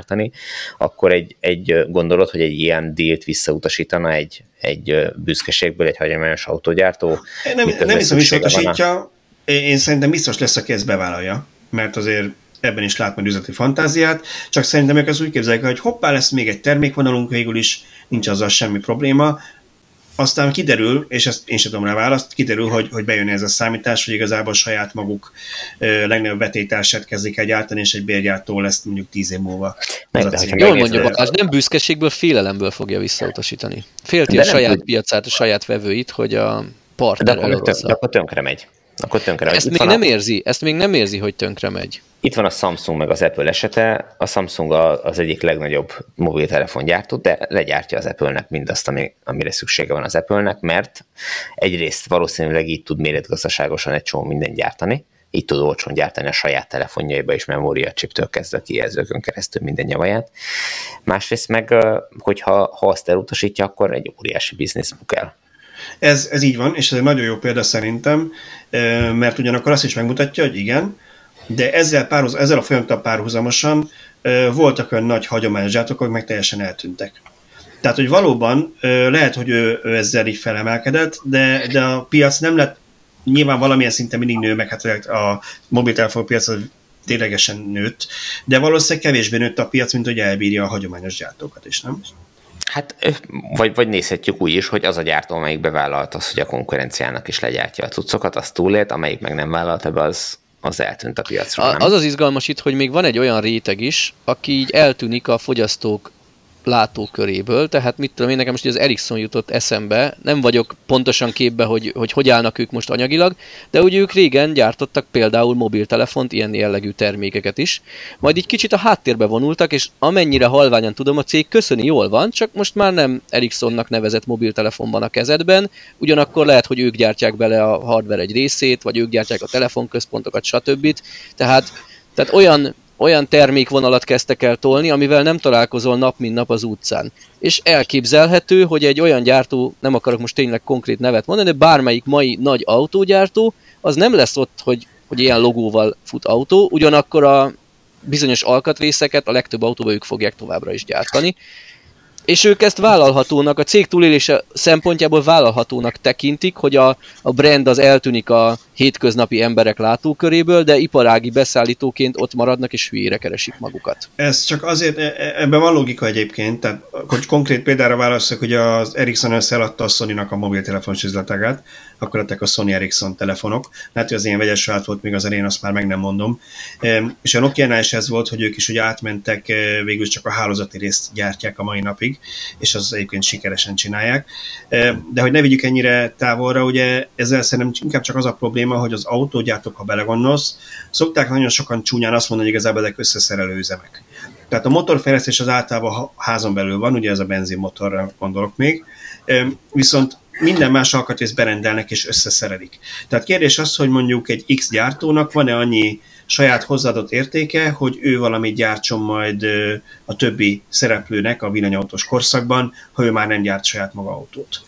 akkor egy, egy gondolod, hogy egy ilyen dílt visszautasítana egy, egy büszkeségből egy hagyományos autógyártó? Nem, nem hiszem visszautasítja, én szerintem biztos lesz, aki ezt bevállalja, mert azért ebben is lát majd üzleti fantáziát, csak szerintem ők ezt úgy képzelik, hogy hoppá, lesz még egy termékvonalunk végül is, nincs azzal semmi probléma, aztán kiderül, és ezt én sem tudom rá választ, kiderül, hogy, hogy bejön ez a számítás, hogy igazából saját maguk ö, legnagyobb vetétását kezdik el gyártani, és egy bérgyártó lesz mondjuk tíz év múlva. Meg, az de, Jól mondja, az nem büszkeségből, félelemből fogja visszautasítani. Félti de a saját nem, piacát, a saját vevőit, hogy a partner de akkor, tön, de akkor tönkre megy. Akkor tönkre ezt megy. még nem a... érzi, ezt még nem érzi, hogy tönkre megy. Itt van a Samsung meg az Apple esete. A Samsung az egyik legnagyobb mobiltelefongyártó, de legyártja az Apple-nek mindazt, ami, amire szüksége van az Apple-nek, mert egyrészt valószínűleg így tud méretgazdaságosan egy csomó mindent gyártani, így tud olcsón gyártani a saját telefonjaiba is memória chiptől kezdve kijelzőkön keresztül minden nyavaját. Másrészt meg, hogyha ha azt elutasítja, akkor egy óriási biznisz el. Ez, ez így van, és ez egy nagyon jó példa szerintem, mert ugyanakkor azt is megmutatja, hogy igen, de ezzel, párhuz, ezzel a folyamattal párhuzamosan voltak olyan nagy hagyományos akik meg teljesen eltűntek. Tehát, hogy valóban lehet, hogy ő, ő ezzel így felemelkedett, de, de a piac nem lett nyilván valamilyen szinten mindig nő, meg hát a mobiltelefon piac az ténylegesen nőtt, de valószínűleg kevésbé nőtt a piac, mint hogy elbírja a hagyományos gyártókat is, nem? Hát, vagy, vagy nézhetjük úgy is, hogy az a gyártó, amelyik bevállalt az, hogy a konkurenciának is legyártja a cuccokat, az túlélt, amelyik meg nem vállalta be, az, az eltűnt a piacról. A, az az izgalmas itt, hogy még van egy olyan réteg is, aki így eltűnik a fogyasztók látóköréből, tehát mit tudom én, nekem most az Ericsson jutott eszembe, nem vagyok pontosan képbe, hogy, hogy hogy állnak ők most anyagilag, de ugye ők régen gyártottak például mobiltelefont, ilyen jellegű termékeket is, majd így kicsit a háttérbe vonultak, és amennyire halványan tudom, a cég köszöni jól van, csak most már nem Ericssonnak nevezett mobiltelefonban a kezedben, ugyanakkor lehet, hogy ők gyártják bele a hardware egy részét, vagy ők gyártják a telefonközpontokat, stb. Tehát, tehát olyan olyan termékvonalat kezdtek el tolni, amivel nem találkozol nap mint nap az utcán. És elképzelhető, hogy egy olyan gyártó, nem akarok most tényleg konkrét nevet mondani, de bármelyik mai nagy autógyártó, az nem lesz ott, hogy hogy ilyen logóval fut autó, ugyanakkor a bizonyos alkatrészeket a legtöbb autóba ők fogják továbbra is gyártani, és ők ezt vállalhatónak, a cég túlélése szempontjából vállalhatónak tekintik, hogy a, a brand az eltűnik a hétköznapi emberek látóköréből, de iparági beszállítóként ott maradnak és hülyére keresik magukat. Ez csak azért, e, e, ebben van logika egyébként, tehát hogy konkrét példára válaszolok, hogy az Ericsson összeadta a Sony-nak a mobiltelefonos üzletágát, akkor lettek a Sony Ericsson telefonok. Lehet, hogy az ilyen vegyes volt még az elén, azt már meg nem mondom. És a nokia is ez volt, hogy ők is ugye átmentek, e, végül csak a hálózati részt gyártják a mai napig, és az egyébként sikeresen csinálják. De hogy ne vigyük ennyire távolra, ugye ezzel szerintem inkább csak az a probléma, hogy az autógyártók, ha belegondolsz, szokták nagyon sokan csúnyán azt mondani, hogy igazából ezek összeszerelő üzemek. Tehát a motorfejlesztés az általában házon belül van, ugye ez a benzinmotorra gondolok még, viszont minden más alkatrészt berendelnek és összeszerelik. Tehát kérdés az, hogy mondjuk egy X gyártónak van-e annyi saját hozzáadott értéke, hogy ő valamit gyártson majd a többi szereplőnek a villanyautós korszakban, ha ő már nem gyárt saját maga autót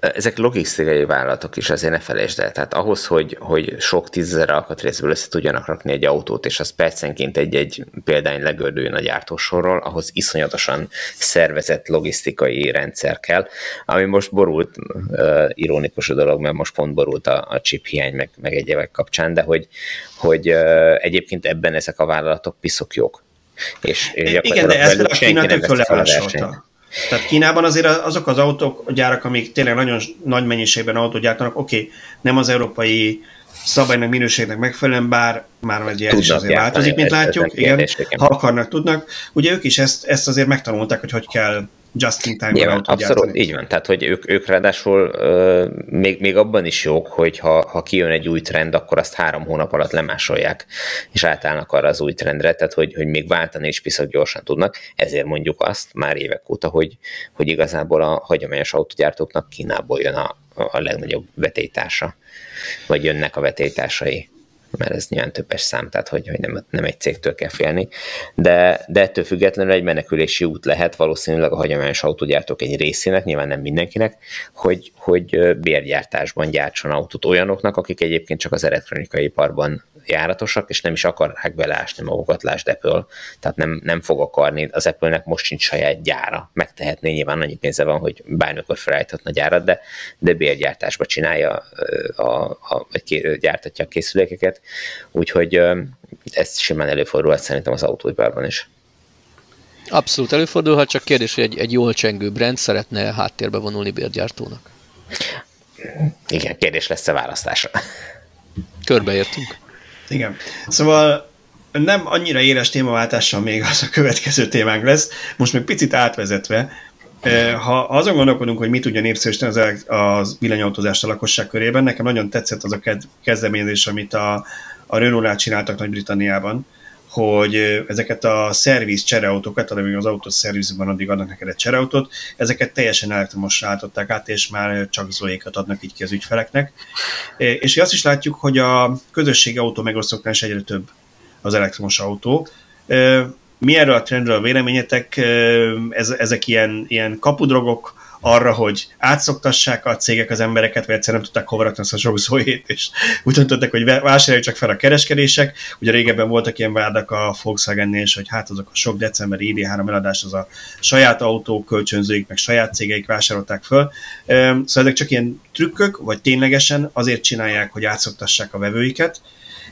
ezek logisztikai vállalatok is, azért ne felejtsd el. Tehát ahhoz, hogy, hogy sok tízezer alkatrészből össze tudjanak rakni egy autót, és az percenként egy-egy példány legördüljön a gyártósorról, ahhoz iszonyatosan szervezett logisztikai rendszer kell, ami most borult, uh, ironikus a dolog, mert most pont borult a, a chip hiány, meg, meg egyebek kapcsán, de hogy, hogy uh, egyébként ebben ezek a vállalatok piszok jók. És, és Igen, de ezt a Kína tök tehát Kínában azért azok az autók, a gyárak, amik tényleg nagyon nagy mennyiségben autót gyártanak, oké, okay, nem az európai szabálynak, minőségnek megfelelően, bár már egy ilyen is azért változik, mint látjuk, igen, ha akarnak, tudnak. Ugye ők is ezt, ezt azért megtanulták, hogy hogy kell just in time Nyilván, abszolút, gyártani. így van. Tehát, hogy ők, ők ráadásul uh, még, még abban is jók, hogy ha, ha kijön egy új trend, akkor azt három hónap alatt lemásolják, és átállnak arra az új trendre, tehát hogy, hogy még váltani is piszak gyorsan tudnak. Ezért mondjuk azt már évek óta, hogy, hogy igazából a hagyományos autogyártóknak Kínából jön a, a legnagyobb vetélytársa, vagy jönnek a vetélytársai mert ez nyilván többes szám, tehát hogy, hogy nem, nem egy cégtől kell félni, de, de ettől függetlenül egy menekülési út lehet valószínűleg a hagyományos autógyártók egy részének, nyilván nem mindenkinek, hogy, hogy bérgyártásban gyártson autót olyanoknak, akik egyébként csak az elektronikai iparban járatosak, és nem is akarják beleásni magukat, lásd Apple. Tehát nem, nem fog akarni, az Apple-nek most sincs saját gyára. Megtehetné, nyilván annyi pénze van, hogy bármikor felállíthatna gyárat, de, de bérgyártásba csinálja, a, a, vagy gyártatja a készülékeket. Úgyhogy ez simán előfordulhat szerintem az autóiparban is. Abszolút előfordulhat, csak kérdés, hogy egy, egy jól csengő brand szeretne háttérbe vonulni bérgyártónak. Igen, kérdés lesz a választása. Körbeértünk. Igen. Szóval nem annyira éles témaváltással még az a következő témánk lesz. Most még picit átvezetve, ha azon gondolkodunk, hogy mit tudja népszerűsíteni az, az villanyautózást a lakosság körében, nekem nagyon tetszett az a kezdeményezés, amit a, a Renault-nál csináltak Nagy-Britanniában, hogy ezeket a szerviz csereautókat, amíg az autó szervizben addig adnak neked egy csereautót, ezeket teljesen elektromosra állították át, és már csak zoékat adnak így ki az ügyfeleknek. És azt is látjuk, hogy a közösségi autó megosztóknál is egyre több az elektromos autó. Mi erről a trendről a véleményetek? ezek ilyen, ilyen kapudrogok, arra, hogy átszoktassák a cégek az embereket, vagy egyszerűen nem tudták hova rakni azt a sok zóét, és úgy döntöttek, hogy vásároljuk csak fel a kereskedések. Ugye régebben voltak ilyen vádak a Volkswagen-nél is, hogy hát azok a sok decemberi ID3 eladás az a saját autó kölcsönzőik, meg saját cégeik vásárolták föl. Szóval ezek csak ilyen trükkök, vagy ténylegesen azért csinálják, hogy átszoktassák a vevőiket,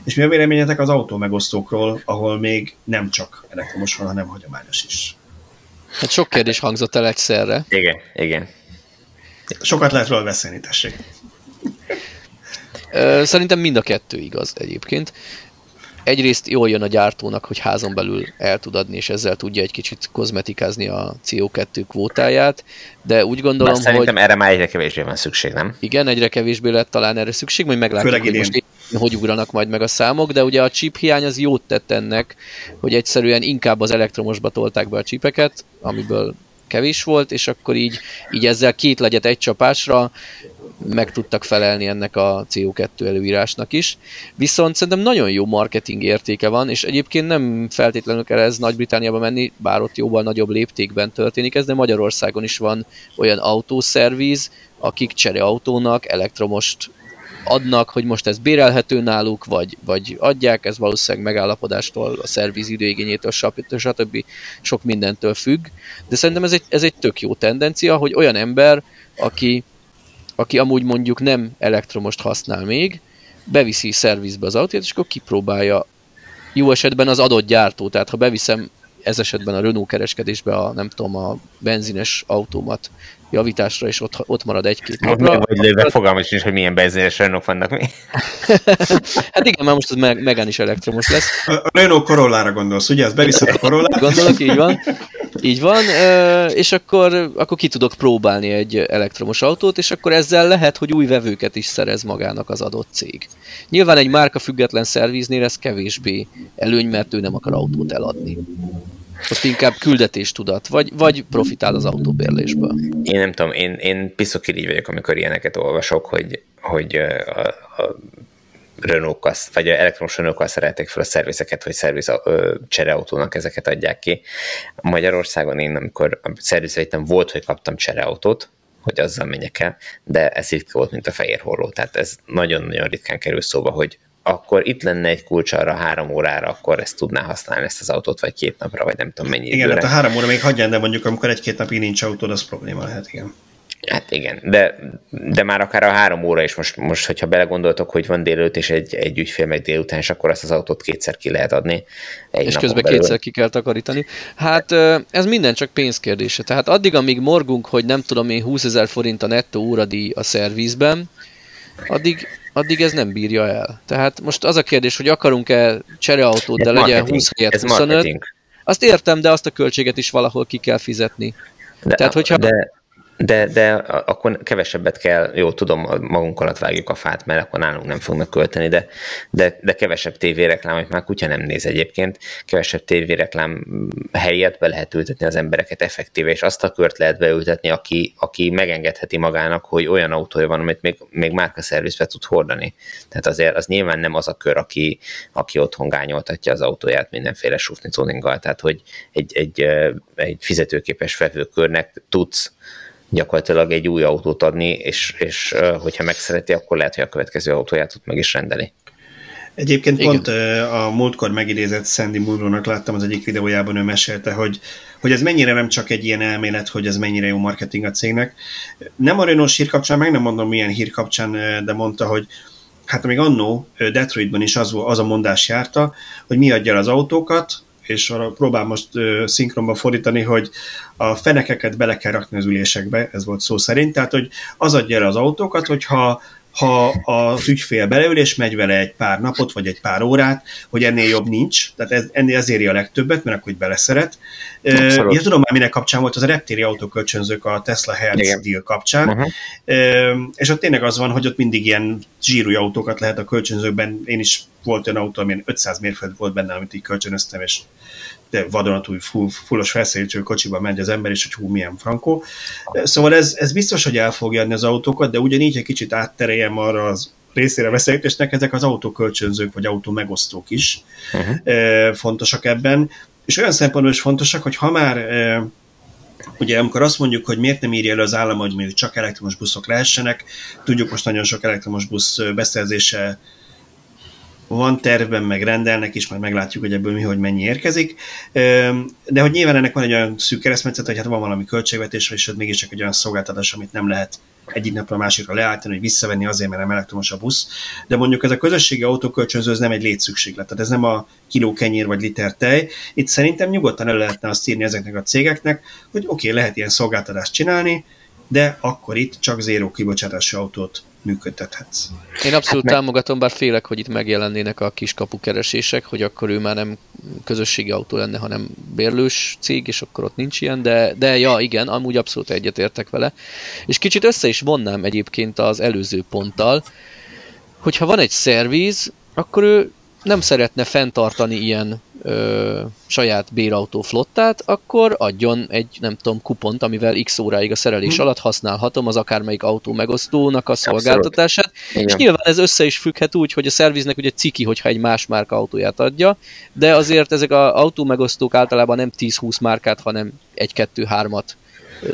és mi a véleményetek az autó megosztókról, ahol még nem csak elektromos van, hanem hagyományos is? Hát sok kérdés hangzott el egyszerre. Igen, igen. Sokat lehet róla beszélni, tessék. Szerintem mind a kettő igaz egyébként. Egyrészt jól jön a gyártónak, hogy házon belül el tud adni, és ezzel tudja egy kicsit kozmetikázni a CO2 kvótáját, de úgy gondolom, Bár szerintem hogy... erre már egyre kevésbé van szükség, nem? Igen, egyre kevésbé lett talán erre szükség, majd meglátjuk, hogy most hogy ugranak majd meg a számok, de ugye a chip hiány az jót tett ennek, hogy egyszerűen inkább az elektromosba tolták be a csipeket, amiből kevés volt, és akkor így, így ezzel két legyet egy csapásra meg tudtak felelni ennek a CO2 előírásnak is. Viszont szerintem nagyon jó marketing értéke van, és egyébként nem feltétlenül kell ez Nagy-Britániába menni, bár ott jóval nagyobb léptékben történik ez, de Magyarországon is van olyan autószerviz, akik csereautónak elektromost adnak, hogy most ez bérelhető náluk, vagy, vagy adják, ez valószínűleg megállapodástól, a szerviz időigényétől, stb. stb. sok mindentől függ, de szerintem ez egy, ez egy tök jó tendencia, hogy olyan ember, aki, aki amúgy mondjuk nem elektromost használ még, beviszi szervizbe az autót, és akkor kipróbálja jó esetben az adott gyártó, tehát ha beviszem ez esetben a Renault kereskedésbe a, nem tudom, a benzines autómat javításra, és ott, ott marad egy-két napra. Vagy lőve fogalmam is, hogy milyen benzines Renault vannak mi. hát igen, már most az meg, Megán is elektromos lesz. A Renault Corollára gondolsz, ugye? Az beviszed a Corollát? Gondolok, így van. Így van, és akkor, akkor ki tudok próbálni egy elektromos autót, és akkor ezzel lehet, hogy új vevőket is szerez magának az adott cég. Nyilván egy márka független szerviznél ez kevésbé előny, mert ő nem akar autót eladni. Ott inkább küldetéstudat, vagy, vagy profitál az autóbérlésből. Én nem tudom, én, én piszok így vagyok, amikor ilyeneket olvasok, hogy, hogy a, a renault vagy elektromos renault szerették fel a szervizeket, hogy szerviz csereautónak ezeket adják ki. Magyarországon én, amikor a szervizeitem volt, hogy kaptam csereautót, hogy azzal menjek el, de ez itt volt, mint a fehér holló. Tehát ez nagyon-nagyon ritkán kerül szóba, hogy akkor itt lenne egy kulcs arra három órára, akkor ezt tudná használni ezt az autót, vagy két napra, vagy nem tudom mennyi Igen, időre. hát a három óra még hagyján, de mondjuk amikor egy-két napig nincs autód, az probléma lehet, igen. Hát igen, de, de már akár a három óra is most, most hogyha belegondoltok, hogy van délőtt és egy, egy ügyfél meg délután, és akkor azt az autót kétszer ki lehet adni. Egy és közben belül. kétszer ki kell takarítani. Hát ez minden csak pénzkérdése. Tehát addig, amíg morgunk, hogy nem tudom én 20 ezer forint a nettó óradíj a szervizben, addig, addig ez nem bírja el. Tehát most az a kérdés, hogy akarunk-e csereautót, de legyen 20 helyett 25. Marketing. Azt értem, de azt a költséget is valahol ki kell fizetni. De, Tehát, hogyha... de de, de akkor kevesebbet kell, jó, tudom, magunk alatt vágjuk a fát, mert akkor nálunk nem fognak költeni, de, de, de kevesebb tévéreklám, hogy már kutya nem néz egyébként, kevesebb tévéreklám helyett be lehet ültetni az embereket effektíve, és azt a kört lehet beültetni, aki, aki megengedheti magának, hogy olyan autója van, amit még, még márkaszervizbe tud hordani. Tehát azért az nyilván nem az a kör, aki, aki otthon gányoltatja az autóját mindenféle sufni tehát hogy egy, egy, egy fizetőképes vevőkörnek tudsz gyakorlatilag egy új autót adni, és, és hogyha megszereti, akkor lehet, hogy a következő autóját tud meg is rendeli. Egyébként Igen. pont a múltkor megidézett Sandy Munro-nak láttam az egyik videójában, ő mesélte, hogy, hogy ez mennyire nem csak egy ilyen elmélet, hogy ez mennyire jó marketing a cégnek. Nem a Renault hír kapcsán, meg nem mondom milyen hír kapcsán, de mondta, hogy hát még annó Detroitban is az, az a mondás járta, hogy mi adja az autókat, és arra próbál most szinkronba fordítani, hogy a fenekeket bele kell rakni az ülésekbe, ez volt szó szerint, tehát hogy az adja el az autókat, hogyha ha az ügyfél beleül és megy vele egy pár napot, vagy egy pár órát, hogy ennél jobb nincs, tehát ez, ennél az éri a legtöbbet, mert akkor hogy beleszeret. Abszolút. Ja, tudom már, minek kapcsán volt, az a reptéri autókölcsönzők a Tesla Hertz Igen. deal kapcsán, uh-huh. és ott tényleg az van, hogy ott mindig ilyen zsírúj autókat lehet a kölcsönzőkben, én is volt olyan autó, amilyen 500 mérföld volt benne, amit így kölcsönöztem, és de vadonatúj full, fullos felszerelésű kocsiban megy az ember, és hogy hú, milyen frankó. Szóval ez, ez biztos, hogy el fogja adni az autókat, de ugyanígy egy kicsit áttereljem arra az részére beszélgetésnek, ezek az autókölcsönzők vagy autó megosztók is uh-huh. fontosak ebben, és olyan szempontból is fontosak, hogy ha már Ugye amikor azt mondjuk, hogy miért nem írja elő az állam, hogy még csak elektromos buszok lehessenek, tudjuk most nagyon sok elektromos busz beszerzése van tervben, meg rendelnek is, majd meglátjuk, hogy ebből mi, hogy mennyi érkezik. De hogy nyilván ennek van egy olyan szűk keresztmetszet, hogy hát van valami költségvetés, és ott mégiscsak egy olyan szolgáltatás, amit nem lehet egyik napra a másikra leállítani, hogy visszavenni azért, mert nem elektromos a busz. De mondjuk ez a közösségi autókölcsönző, ez nem egy létszükséglet, tehát ez nem a kiló kenyér vagy liter tej. Itt szerintem nyugodtan el lehetne azt írni ezeknek a cégeknek, hogy oké, okay, lehet ilyen szolgáltatást csinálni, de akkor itt csak zéró kibocsátású autót működtethetsz. Én abszolút hát támogatom, bár félek, hogy itt megjelennének a kiskapu keresések, hogy akkor ő már nem közösségi autó lenne, hanem bérlős cég, és akkor ott nincs ilyen, de, de ja, igen, amúgy abszolút egyetértek vele. És kicsit össze is vonnám egyébként az előző ponttal, hogyha van egy szerviz, akkor ő nem szeretne fenntartani ilyen ö, saját bérautó flottát, akkor adjon egy, nem tudom, kupont, amivel x óráig a szerelés hmm. alatt használhatom az akármelyik autó megosztónak a szolgáltatását. És nyilván ez össze is függhet úgy, hogy a szerviznek ugye ciki, hogyha egy más márka autóját adja, de azért ezek az autó megosztók általában nem 10-20 márkát, hanem 1-2-3-at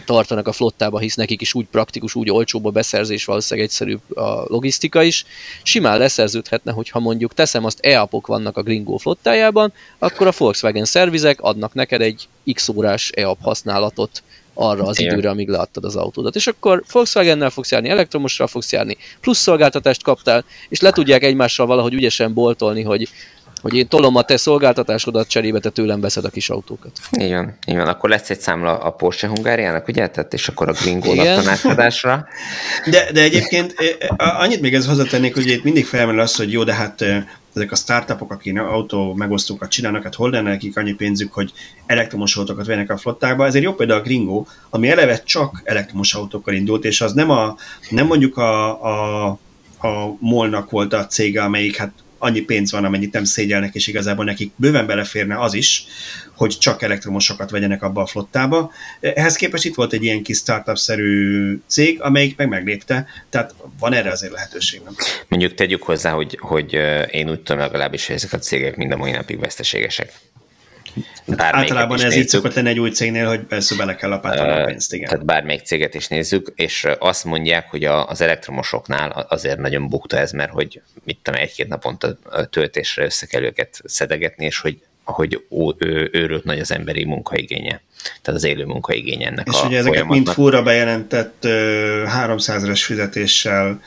tartanak a flottába, hisz nekik is úgy praktikus, úgy olcsóbb a beszerzés, valószínűleg egyszerűbb a logisztika is. Simán leszerződhetne, hogyha mondjuk teszem azt EAP-ok vannak a Gringo flottájában, akkor a Volkswagen szervizek adnak neked egy x órás EAP használatot arra az Igen. időre, amíg leadtad az autódat. És akkor Volkswagen-nel fogsz járni, elektromosra fogsz járni, plusz szolgáltatást kaptál, és le tudják egymással valahogy ügyesen boltolni, hogy hogy én tolom a te szolgáltatásodat, cserébe te tőlem veszed a kis autókat. Igen, igen. Akkor lesz egy számla a Porsche Hungáriának, ugye? Tehát, és akkor a Gringo tanácsadásra. De, de egyébként annyit még ez hozzátennék, hogy itt mindig felmerül az, hogy jó, de hát ezek a startupok, akik autó megosztókat csinálnak, hát hol lenne nekik annyi pénzük, hogy elektromos autókat vennek a flottákba. Ezért jó például a Gringo, ami eleve csak elektromos autókkal indult, és az nem, a, nem mondjuk a, a, a Molnak volt a cége, amelyik hát annyi pénz van, amennyit nem szégyelnek, és igazából nekik bőven beleférne az is, hogy csak elektromosokat vegyenek abba a flottába. Ehhez képest itt volt egy ilyen kis startup-szerű cég, amelyik meg meglépte, tehát van erre azért lehetőség. Nem? Mondjuk tegyük hozzá, hogy, hogy én úgy tudom legalábbis, hogy ezek a cégek mind a mai napig veszteségesek. Általában ez így szokott lenni egy új cégnél, hogy persze bele kell lapátolni a pénzt, igen. Tehát bármelyik céget is nézzük, és azt mondják, hogy az elektromosoknál azért nagyon bukta ez, mert hogy mit tudom, egy-két naponta töltésre össze kell őket szedegetni, és hogy hogy őrült nagy az emberi munkaigénye. Tehát az élő munkaigénye ennek és a ugye ezeket mind fúra bejelentett 300-as fizetéssel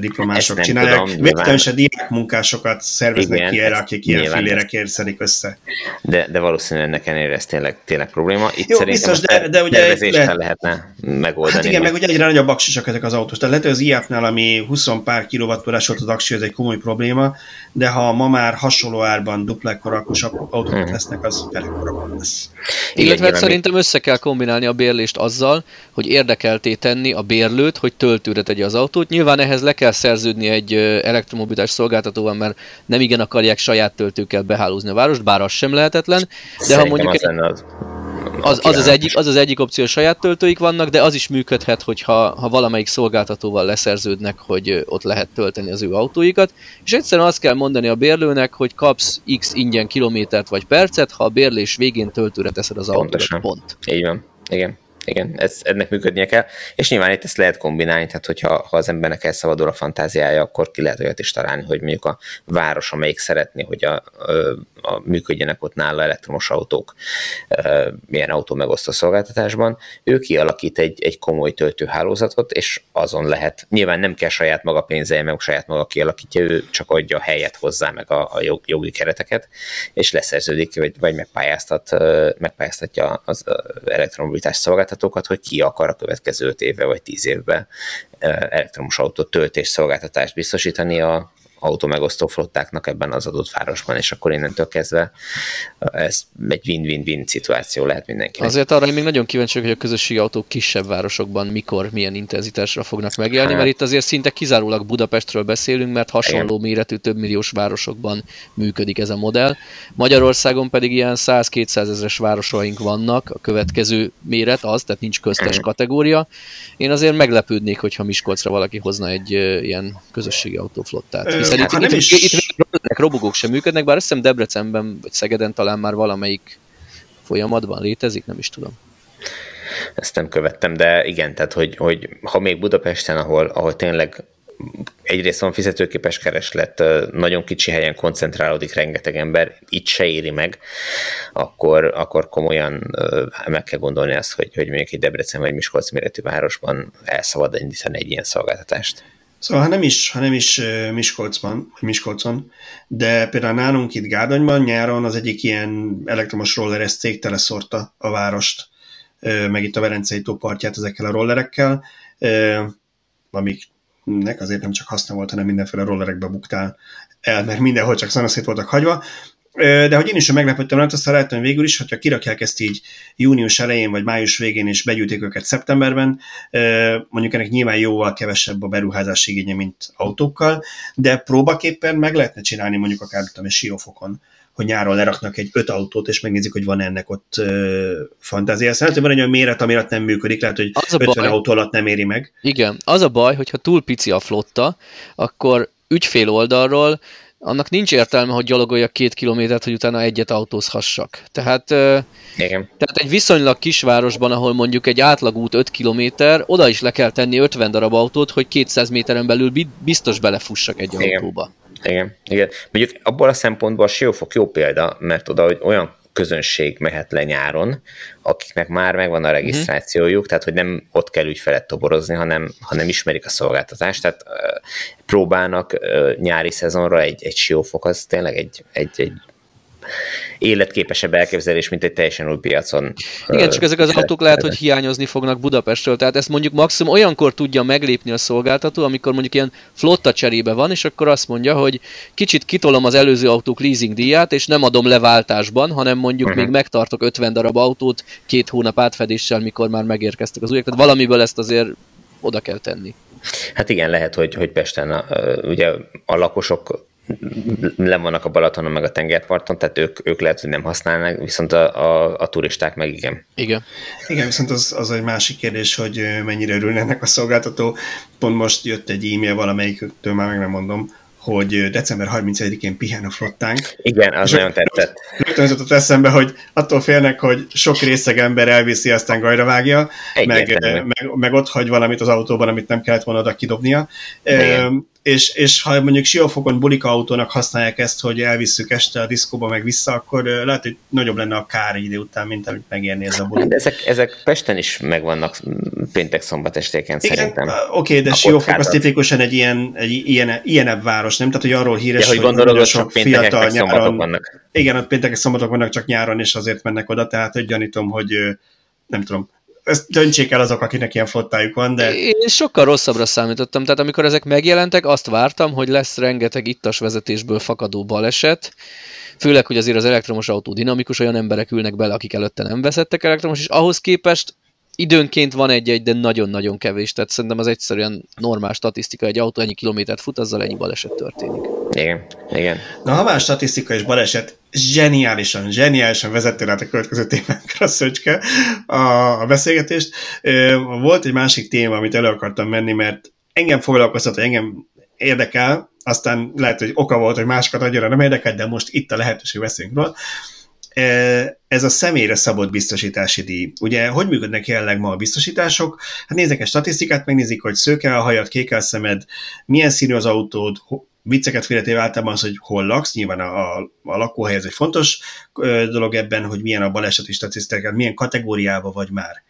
diplomások Ezt csinálják. Véletlenül se diák munkásokat szerveznek Igen, ki erre, akik ilyen filére kérszedik össze. De, de valószínűleg ennek ellenére ez tényleg, tényleg probléma. Itt Jó, biztos, de, de ugye lehet, lehetne megoldani. Hát igen, meg ugye egyre nagyobb aksisak ezek az autós. Tehát lehet, hogy az IAP-nál, ami 20 pár kilovattórás volt az aksi, ez egy komoly probléma, de ha ma már hasonló árban dupla ekkora autók hmm. lesznek, az felekkora lesz. Illetve Igen, szerintem össze kell kombinálni a bérlést azzal, hogy érdekelté tenni a bérlőt, hogy töltőre tegye az autót. Nyilván ehhez le kell szerződni egy elektromobilitás szolgáltatóval, mert nem igen akarják saját töltőkkel behálózni a várost, bár az sem lehetetlen. De Szerintem ha mondjuk az, az, az, az, az, egyik, az az egyik opció, saját töltőik vannak, de az is működhet, hogyha ha valamelyik szolgáltatóval leszerződnek, hogy ott lehet tölteni az ő autóikat. És egyszerűen azt kell mondani a bérlőnek, hogy kapsz x ingyen kilométert vagy percet, ha a bérlés végén töltőre teszed az autót. Pont. Így van. Igen igen, ez, ennek működnie kell, és nyilván itt ezt lehet kombinálni, tehát hogyha ha az embernek elszabadul a fantáziája, akkor ki lehet olyat is találni, hogy mondjuk a város, amelyik szeretné, hogy a, a, a működjenek ott nála elektromos autók, milyen autó megosztó szolgáltatásban, ő kialakít egy, egy komoly töltőhálózatot, és azon lehet, nyilván nem kell saját maga pénze, meg saját maga kialakítja, ő csak adja a helyet hozzá, meg a, a jogi kereteket, és leszerződik, vagy, vagy megpályáztat, megpályáztatja az elektromobilitás szolgáltatókat, hogy ki akar a következő 5 évben vagy 10 évben elektromos autó töltés szolgáltatást biztosítani a, autó megosztó flottáknak ebben az adott városban, és akkor innentől kezdve ez egy win-win-win szituáció lehet mindenkinek. Azért arra én még nagyon kíváncsi hogy a közösségi autók kisebb városokban mikor, milyen intenzitásra fognak megjelenni, hát. mert itt azért szinte kizárólag Budapestről beszélünk, mert hasonló méretű több milliós városokban működik ez a modell. Magyarországon pedig ilyen 100-200 ezeres városaink vannak, a következő méret az, tehát nincs köztes kategória. Én azért meglepődnék, hogyha Miskolcra valaki hozna egy ilyen közösségi autóflottát. Hiszen itt, hát itt, itt, is... itt, itt robogók sem működnek, bár azt hiszem Debrecenben vagy Szegeden talán már valamelyik folyamatban létezik, nem is tudom. Ezt nem követtem, de igen, tehát hogy, hogy ha még Budapesten, ahol, ahol tényleg egyrészt van fizetőképes kereslet, nagyon kicsi helyen koncentrálódik rengeteg ember, itt se éri meg, akkor, akkor komolyan meg kell gondolni azt, hogy, hogy mondjuk egy Debrecen vagy Miskolc méretű városban elszabad indítani egy ilyen szolgáltatást. Szóval ha nem is, ha nem is Miskolcban, Miskolcon, de például nálunk itt Gárdonyban nyáron az egyik ilyen elektromos rolleres cég teleszorta a várost, meg itt a Verencei tó partját ezekkel a rollerekkel, amiknek azért nem csak haszna volt, hanem mindenféle rollerekbe buktál el, mert mindenhol csak szanaszét voltak hagyva, de hogy én is meglepődtem, mert azt láttam végül is, hogyha kirakják ezt így június elején vagy május végén, és begyűjtik őket szeptemberben, mondjuk ennek nyilván jóval kevesebb a beruházási igénye, mint autókkal, de próbaképpen meg lehetne csinálni mondjuk akár tudom, egy siófokon, hogy nyáron leraknak egy öt autót, és megnézik, hogy van ennek ott uh, fantázia. Hogy van egy olyan méret, ami alatt nem működik, lehet, hogy az 50 baj, autó alatt nem éri meg. Igen, az a baj, hogyha túl pici a flotta, akkor ügyfél oldalról annak nincs értelme, hogy gyalogoljak két kilométert, hogy utána egyet autózhassak. Tehát, Igen. tehát egy viszonylag kisvárosban, ahol mondjuk egy átlagút 5 kilométer, oda is le kell tenni 50 darab autót, hogy 200 méteren belül biztos belefussak egy Igen. autóba. Igen, igen. Mondjuk abból a szempontból a Siófok jó példa, mert oda hogy olyan közönség mehet le nyáron, akiknek már megvan a mhm. regisztrációjuk, uh-huh. tehát hogy nem ott kell ügyfelet toborozni, hanem, hanem ismerik a szolgáltatást, tehát uh, próbálnak uh, nyári szezonra egy, egy siófok, az tényleg egy, egy, egy életképesebb elképzelés, mint egy teljesen új piacon. Igen, csak ezek az autók lehet, hogy hiányozni fognak Budapestről, tehát ezt mondjuk maximum olyankor tudja meglépni a szolgáltató, amikor mondjuk ilyen flotta cserébe van, és akkor azt mondja, hogy kicsit kitolom az előző autók leasing díját, és nem adom leváltásban, hanem mondjuk uh-huh. még megtartok 50 darab autót két hónap átfedéssel, mikor már megérkeztek az újak. Tehát valamiből ezt azért oda kell tenni. Hát igen, lehet, hogy, hogy Pesten a, ugye a lakosok le vannak a Balatonon meg a tengerparton, tehát ők, ők lehet, hogy nem használnak, viszont a, a, a turisták meg igen. Igen. Igen, viszont az, az egy másik kérdés, hogy mennyire örülnek a szolgáltató. Pont most jött egy e-mail valamelyiktől, már meg nem mondom, hogy december 31-én pihen a flottánk. Igen, az nagyon tetszett. Rögtön jutott eszembe, hogy attól félnek, hogy sok részeg ember elviszi, aztán gajra vágja, meg, meg, meg, ott hagy valamit az autóban, amit nem kellett volna oda kidobnia. Igen és, és ha mondjuk siófokon bulika autónak használják ezt, hogy elvisszük este a diszkóba meg vissza, akkor lehet, hogy nagyobb lenne a kár idő után, mint amit megérni ez a bulika. De ezek, ezek Pesten is megvannak péntek szombat estéken Igen, szerintem. Oké, de Siófok az tipikusan egy ilyen, egy ilyen, ilyenebb város, nem? Tehát, hogy arról híres, ja, hogy, hogy nagyon sok fiatal nyáron... Vannak. Igen, ott péntek szombatok vannak, csak nyáron, és azért mennek oda, tehát hogy gyanítom, hogy nem tudom, ezt döntsék el azok, akinek ilyen flottájuk van, de... Én sokkal rosszabbra számítottam, tehát amikor ezek megjelentek, azt vártam, hogy lesz rengeteg ittas vezetésből fakadó baleset, főleg, hogy azért az elektromos autó dinamikus, olyan emberek ülnek bele, akik előtte nem vezettek elektromos, és ahhoz képest időnként van egy-egy, de nagyon-nagyon kevés, tehát szerintem az egyszerűen normál statisztika, egy autó ennyi kilométert fut, azzal ennyi baleset történik. Igen, igen. Na, ha már statisztika és baleset, zseniálisan, zseniálisan vezettél át a következő témánkra, Szöcske, a, a beszélgetést. Volt egy másik téma, amit elő akartam menni, mert engem foglalkoztat, hogy engem érdekel, aztán lehet, hogy oka volt, hogy másokat annyira nem érdekel, de most itt a lehetőség beszélünk róla. Ez a személyre szabott biztosítási díj. Ugye, hogy működnek jelenleg ma a biztosítások? Hát nézzek egy statisztikát, megnézik, hogy szőke a hajad, kék a szemed, milyen színű az autód, vicceket félretéve általában az, hogy hol laksz, nyilván a, a, a lakóhely ez egy fontos dolog ebben, hogy milyen a baleseti statisztikák, milyen kategóriában vagy már.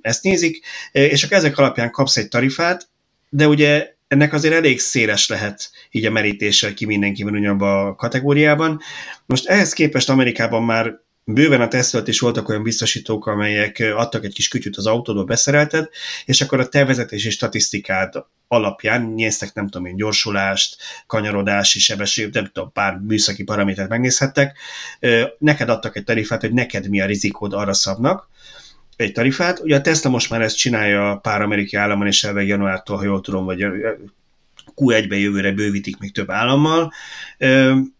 Ezt nézik, és akkor ezek alapján kapsz egy tarifát, de ugye ennek azért elég széles lehet így a merítéssel ki mindenkiben ugyanabban a kategóriában. Most ehhez képest Amerikában már bőven a tesztelt is voltak olyan biztosítók, amelyek adtak egy kis kütyüt az autódba, beszerelted, és akkor a te vezetési statisztikád alapján néztek, nem tudom én, gyorsulást, kanyarodási sebesség, nem tudom, pár műszaki paramétert megnézhettek. Neked adtak egy tarifát, hogy neked mi a rizikód, arra szabnak egy tarifát. Ugye a Tesla most már ezt csinálja pár amerikai államon, és elveg januártól, ha jól tudom, vagy Q1-ben jövőre bővítik még több állammal.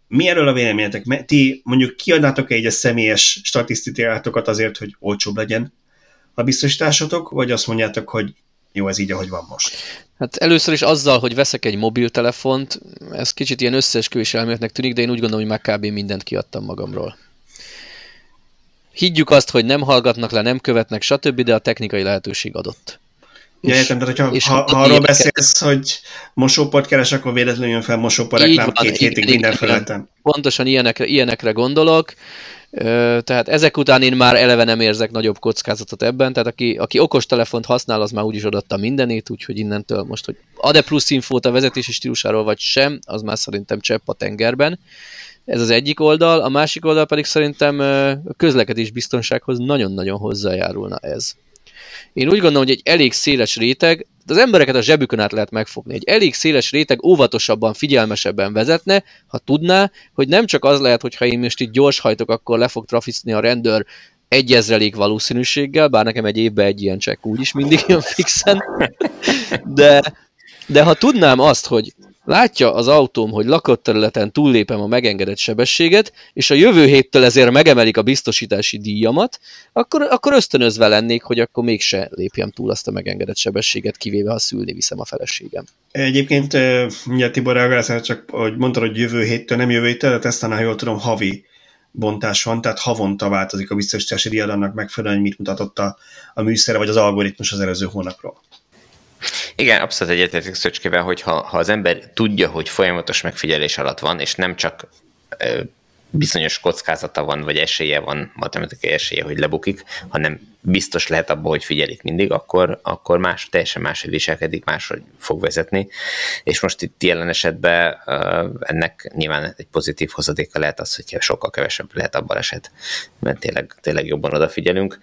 Mi erről a véleményetek? Ti mondjuk kiadnátok egy a személyes statisztikátokat azért, hogy olcsóbb legyen a biztosításotok, vagy azt mondjátok, hogy jó, ez így, ahogy van most? Hát először is azzal, hogy veszek egy mobiltelefont, ez kicsit ilyen összeesküvés elméletnek tűnik, de én úgy gondolom, hogy már kb. mindent kiadtam magamról. Higgyük azt, hogy nem hallgatnak le, nem követnek, stb., de a technikai lehetőség adott. Ja, értem, tehát hogyha, és ha, ha arról beszélsz, hogy mosóport keres, akkor véletlenül jön fel mosópor reklám van, két hétig minden felületen. Pontosan ilyenekre, ilyenekre gondolok. Tehát ezek után én már eleve nem érzek nagyobb kockázatot ebben, tehát aki, aki okos telefont használ, az már úgyis odatta mindenét, úgyhogy innentől most, hogy ad-e plusz infót a vezetési stílusáról vagy sem, az már szerintem csepp a tengerben. Ez az egyik oldal, a másik oldal pedig szerintem a közlekedés biztonsághoz nagyon-nagyon hozzájárulna ez. Én úgy gondolom, hogy egy elég széles réteg, az embereket a zsebükön át lehet megfogni. Egy elég széles réteg óvatosabban, figyelmesebben vezetne, ha tudná, hogy nem csak az lehet, hogy ha én most itt gyors hajtok, akkor le fog trafizni a rendőr egy ezrelék valószínűséggel, bár nekem egy évben egy ilyen csekk úgyis mindig jön fixen, de, de ha tudnám azt, hogy látja az autóm, hogy lakott területen túllépem a megengedett sebességet, és a jövő héttől ezért megemelik a biztosítási díjamat, akkor, akkor ösztönözve lennék, hogy akkor mégse lépjem túl azt a megengedett sebességet, kivéve ha szülni viszem a feleségem. Egyébként, mindjárt Tibor reagálsz, csak hogy mondtad, hogy jövő héttől, nem jövő héttől, de Tesla-nál jól tudom, havi bontás van, tehát havonta változik a biztosítási díjad annak megfelelően, mit mutatott a, a műszere vagy az algoritmus az előző hónapról. Igen, abszolút egyetértek Szöcskével, hogy ha, ha az ember tudja, hogy folyamatos megfigyelés alatt van, és nem csak ö, bizonyos kockázata van, vagy esélye van, matematikai esélye, hogy lebukik, hanem biztos lehet abban, hogy figyelik mindig, akkor, akkor más, teljesen máshogy viselkedik, máshogy fog vezetni. És most itt jelen esetben ennek nyilván egy pozitív hozadéka lehet az, hogyha sokkal kevesebb lehet a baleset, mert tényleg, tényleg jobban odafigyelünk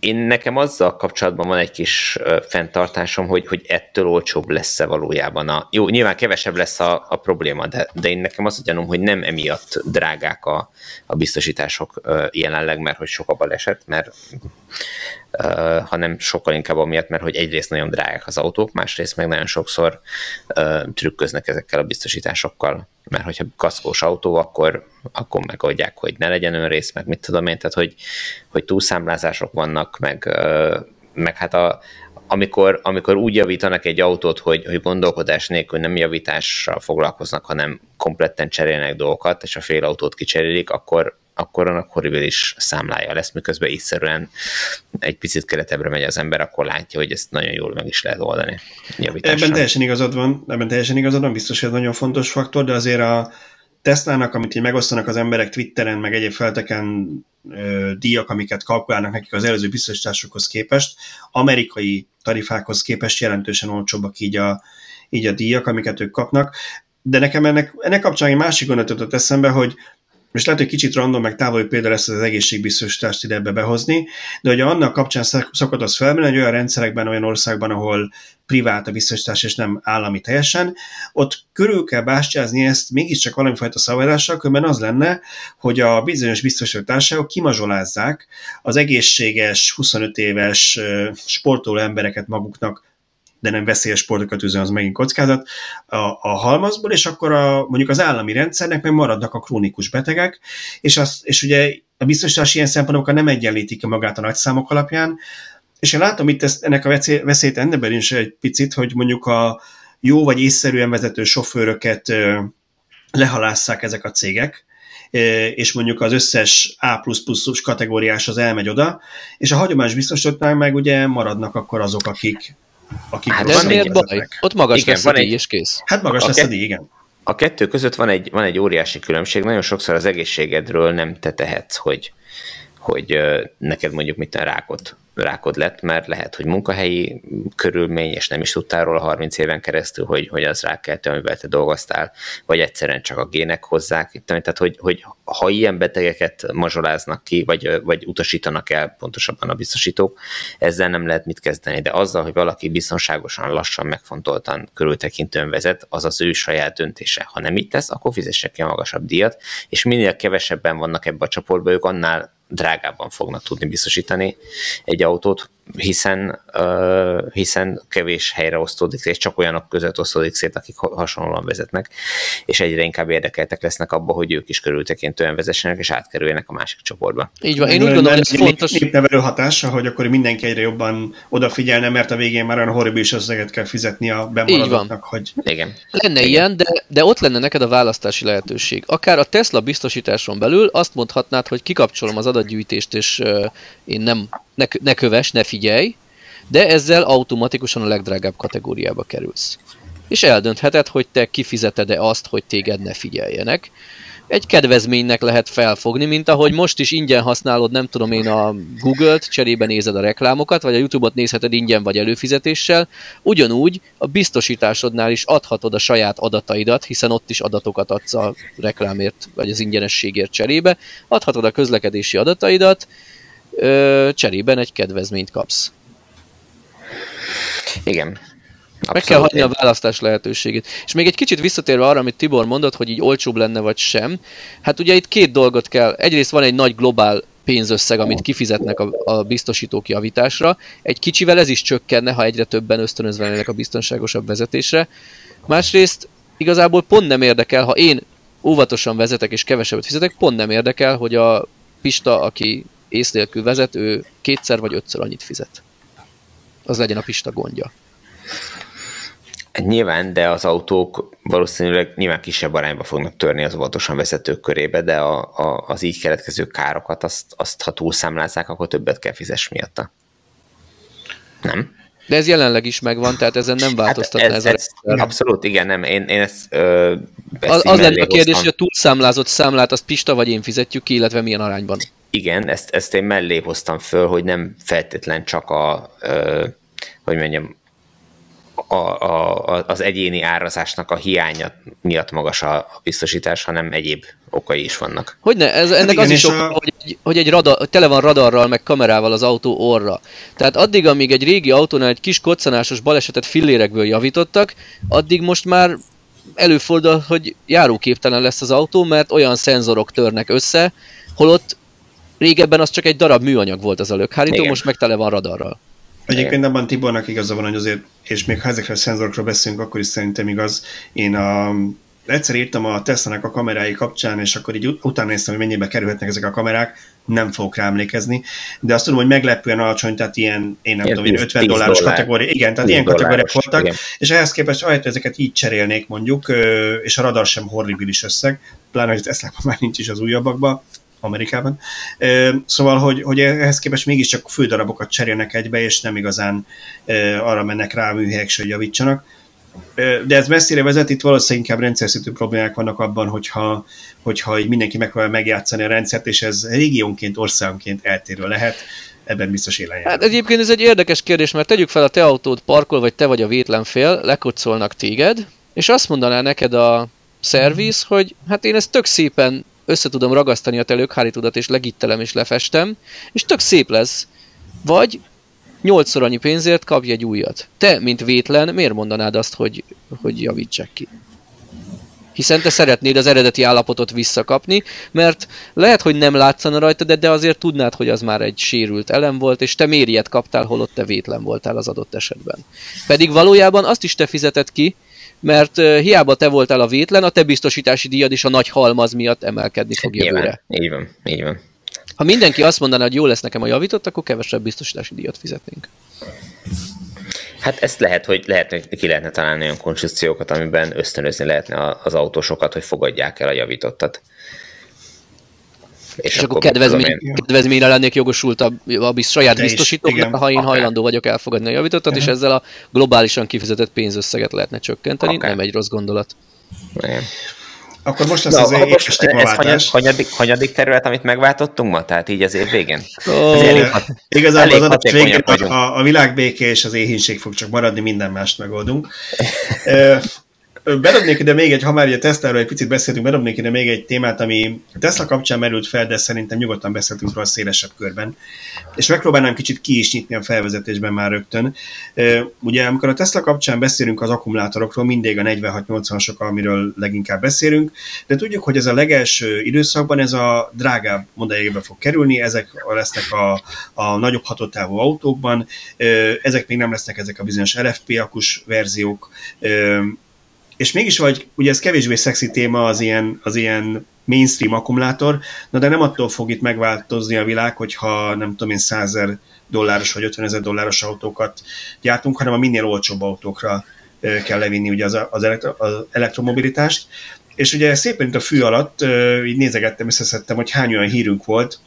én nekem azzal kapcsolatban van egy kis fenntartásom, hogy, hogy ettől olcsóbb lesz-e valójában a... Jó, nyilván kevesebb lesz a, a probléma, de, de én nekem az a gyanúm, hogy nem emiatt drágák a, a biztosítások jelenleg, mert hogy sok a baleset, mert uh, hanem sokkal inkább amiatt, mert hogy egyrészt nagyon drágák az autók, másrészt meg nagyon sokszor trükköznek ezekkel a biztosításokkal. Mert hogyha kaszkós autó, akkor, akkor megoldják, hogy ne legyen önrész, meg mit tudom én, tehát hogy, hogy túlszámlázások vannak, meg, meg hát a, amikor, amikor úgy javítanak egy autót, hogy, hogy gondolkodás nélkül nem javítással foglalkoznak, hanem kompletten cserélnek dolgokat, és a fél autót kicserélik, akkor, akkor annak horribilis számlája lesz, miközben ígyszerűen egy picit keletebbre megy az ember, akkor látja, hogy ezt nagyon jól meg is lehet oldani. Ebben teljesen igazad van, ebben teljesen igazad van, biztos, hogy ez nagyon fontos faktor, de azért a Tesla-nak, amit így megosztanak az emberek Twitteren, meg egyéb felteken ö, díjak, amiket kalkulálnak nekik az előző biztosításokhoz képest, amerikai tarifákhoz képest jelentősen olcsóbbak így a, így a díjak, amiket ők kapnak. De nekem ennek, ennek kapcsán egy másik gondot eszembe, hogy és lehet, hogy kicsit random, meg távoli példa lesz az egészségbiztosítást ide ebbe behozni, de ugye annak kapcsán szokott az felmenni, hogy olyan rendszerekben, olyan országban, ahol privát a biztosítás és nem állami teljesen, ott körül kell bástyázni ezt mégiscsak valamifajta szabályozással, különben az lenne, hogy a bizonyos biztosításágok kimazsolázzák az egészséges, 25 éves sportoló embereket maguknak de nem veszélyes sportokat üzem, az megint kockázat, a, a halmazból, és akkor a, mondjuk az állami rendszernek meg maradnak a krónikus betegek, és, az, és ugye a biztosítás ilyen szempontokkal nem egyenlítik magát a nagyszámok alapján, és én látom itt ezt, ennek a veszélyt ennek is egy picit, hogy mondjuk a jó vagy észszerűen vezető sofőröket lehalásszák ezek a cégek, és mondjuk az összes A++ kategóriás az elmegy oda, és a hagyományos biztosítottnál meg ugye maradnak akkor azok, akik akik hát ez miért baj? Ott magas igen, lesz a díj, és kész. Hát magas a lesz a díj, igen. A kettő között van egy, van egy óriási különbség. Nagyon sokszor az egészségedről nem te tehetsz, hogy, hogy neked mondjuk mit rákot rákod lett, mert lehet, hogy munkahelyi körülmény, és nem is tudtál róla 30 éven keresztül, hogy, hogy az rákeltő, amivel te dolgoztál, vagy egyszerűen csak a gének hozzák. Tehát, hogy, hogy ha ilyen betegeket mazsoláznak ki, vagy, vagy utasítanak el pontosabban a biztosítók, ezzel nem lehet mit kezdeni, de azzal, hogy valaki biztonságosan, lassan, megfontoltan, körültekintően vezet, az az ő saját döntése. Ha nem így tesz, akkor fizesse ki a magasabb díjat, és minél kevesebben vannak ebbe a csoportba, ők annál drágábban fognak tudni biztosítani egy autót, hiszen, uh, hiszen kevés helyre osztódik, és csak olyanok között osztódik szét, akik hasonlóan vezetnek, és egyre inkább érdekeltek lesznek abba, hogy ők is körültekintően vezessenek, és átkerüljenek a másik csoportba. Így van, én úgy gondolom, hogy ez fontos. Népnevelő hatása, hogy akkor mindenki egyre jobban odafigyelne, mert a végén már olyan horribilis összeget kell fizetni a bemaradóknak, hogy... Igen. Lenne Igen. ilyen, de, de ott lenne neked a választási lehetőség. Akár a Tesla biztosításon belül azt mondhatnád, hogy kikapcsolom az adatgyűjtést, és uh, én nem ne, ne kövess, ne figyelj, de ezzel automatikusan a legdrágább kategóriába kerülsz. És eldöntheted, hogy te kifizeted-e azt, hogy téged ne figyeljenek. Egy kedvezménynek lehet felfogni, mint ahogy most is ingyen használod, nem tudom én, a Google-t, cserébe nézed a reklámokat, vagy a YouTube-ot nézheted ingyen vagy előfizetéssel. Ugyanúgy a biztosításodnál is adhatod a saját adataidat, hiszen ott is adatokat adsz a reklámért, vagy az ingyenességért cserébe. Adhatod a közlekedési adataidat, ö, cserében egy kedvezményt kapsz. Igen. Abszolút. Meg kell hagyni a választás lehetőségét. És még egy kicsit visszatérve arra, amit Tibor mondott, hogy így olcsóbb lenne vagy sem. Hát ugye itt két dolgot kell. Egyrészt van egy nagy globál pénzösszeg, amit kifizetnek a, a biztosítók javításra. Egy kicsivel ez is csökkenne, ha egyre többen ösztönözve a biztonságosabb vezetésre. Másrészt igazából pont nem érdekel, ha én óvatosan vezetek és kevesebbet fizetek, pont nem érdekel, hogy a Pista, aki ész nélkül vezet, ő kétszer vagy ötször annyit fizet. Az legyen a Pista gondja. Nyilván, de az autók valószínűleg nyilván kisebb arányba fognak törni az óvatosan vezetők körébe, de a, a, az így keletkező károkat, azt, azt ha túlszámlázzák, akkor többet kell fizes miatta. Nem? De ez jelenleg is megvan, tehát ezen nem változtatna hát ez, ez, ez, ez Abszolút, igen, nem. Én, én ezt ö, Az, az lenne a kérdés, hogy a túlszámlázott számlát azt Pista vagy én fizetjük ki, illetve milyen arányban. Igen, ezt, ezt én mellé hoztam föl, hogy nem feltétlen csak a, ö, hogy mondjam, a, a, az egyéni árazásnak a hiánya miatt magas a biztosítás, hanem egyéb okai is vannak. Hogyne, ez, ennek hát az is oka, a... hogy, egy, hogy egy radar, tele van radarral, meg kamerával az autó orra. Tehát addig, amíg egy régi autónál egy kis koccanásos balesetet fillérekből javítottak, addig most már előfordul, hogy járóképtelen lesz az autó, mert olyan szenzorok törnek össze, holott régebben az csak egy darab műanyag volt az a lökhárító, most meg tele van radarral. Egyébként abban Tibornak igaza van, hogy azért, és még ha ezekről a szenzorokról beszélünk, akkor is szerintem igaz. Én a, egyszer írtam a tesla a kamerái kapcsán, és akkor így utána néztem, hogy mennyibe kerülhetnek ezek a kamerák, nem fogok rá emlékezni, de azt tudom, hogy meglepően alacsony, tehát ilyen, én nem ilyen tudom, 50 dolláros dollár. kategória, igen, tehát ilyen kategóriák voltak, igen. és ehhez képest ahelyett, hogy ezeket így cserélnék mondjuk, és a radar sem horribilis összeg, pláne, hogy ez már nincs is az újabbakban, Amerikában. Szóval, hogy, hogy ehhez képest mégiscsak fődarabokat cserélnek egybe, és nem igazán arra mennek rá a műhelyek, hogy javítsanak. De ez messzire vezet, itt valószínűleg inkább rendszerszintű problémák vannak abban, hogyha, hogyha így mindenki megpróbál megjátszani a rendszert, és ez régiónként, országonként eltérő lehet ebben biztos élen Hát egyébként ez egy érdekes kérdés, mert tegyük fel a te autód parkol, vagy te vagy a vétlen fél, lekocolnak téged, és azt mondaná neked a szerviz, hogy hát én ezt tök szépen össze tudom ragasztani a te lökhárítódat, és legittelem és lefestem, és tök szép lesz. Vagy nyolcszor annyi pénzért kapj egy újat. Te, mint vétlen, miért mondanád azt, hogy, hogy javítsák ki? Hiszen te szeretnéd az eredeti állapotot visszakapni, mert lehet, hogy nem látszana rajta, de, de azért tudnád, hogy az már egy sérült elem volt, és te mériet kaptál, holott te vétlen voltál az adott esetben. Pedig valójában azt is te fizetett ki, mert hiába te voltál a vétlen, a te biztosítási díjad is a nagy halmaz miatt emelkedni fog jövőre. Így van, így van. Ha mindenki azt mondaná, hogy jó lesz nekem a javított, akkor kevesebb biztosítási díjat fizetnénk. Hát ezt lehet, hogy lehet, hogy ki lehetne találni olyan konstrukciókat, amiben ösztönözni lehetne az autósokat, hogy fogadják el a javítottat. És, és akkor, akkor kedvezmény, kedvezményre lennék jogosult a, a biz, saját biztosítóknak, ha én hajlandó vagyok elfogadni a javítottat, és ezzel a globálisan kifizetett pénzösszeget lehetne csökkenteni, akár. nem egy rossz gondolat. Igen. Akkor most lesz az éves témaváltás. hanyadik, hanyadik terület, amit megváltottunk ma? Tehát így az év végén? Oh. elég, Igazából elég az adott végén a, a világbéke és az éhínség fog csak maradni, minden mást megoldunk. Bedobnék ide még egy, ha már ugye Tesla-ról egy picit beszéltünk, bedobnék ide még egy témát, ami Tesla kapcsán merült fel, de szerintem nyugodtan beszéltünk róla szélesebb körben. És megpróbálnám kicsit ki is nyitni a felvezetésben már rögtön. Ugye amikor a Tesla kapcsán beszélünk az akkumulátorokról, mindig a 46-80-asok, amiről leginkább beszélünk, de tudjuk, hogy ez a legelső időszakban ez a drágább modelljébe fog kerülni, ezek lesznek a, a nagyobb hatottávú autókban, ezek még nem lesznek ezek a bizonyos LFP akus verziók, és mégis vagy, ugye ez kevésbé szexi téma az ilyen, az ilyen mainstream akkumulátor, na de nem attól fog itt megváltozni a világ, hogyha nem tudom én 100 dolláros vagy 50 ezer dolláros autókat gyártunk, hanem a minél olcsóbb autókra kell levinni ugye az, az, elektro, az elektromobilitást. És ugye szépen itt a fű alatt így nézegettem, összeszedtem, hogy hány olyan hírünk volt,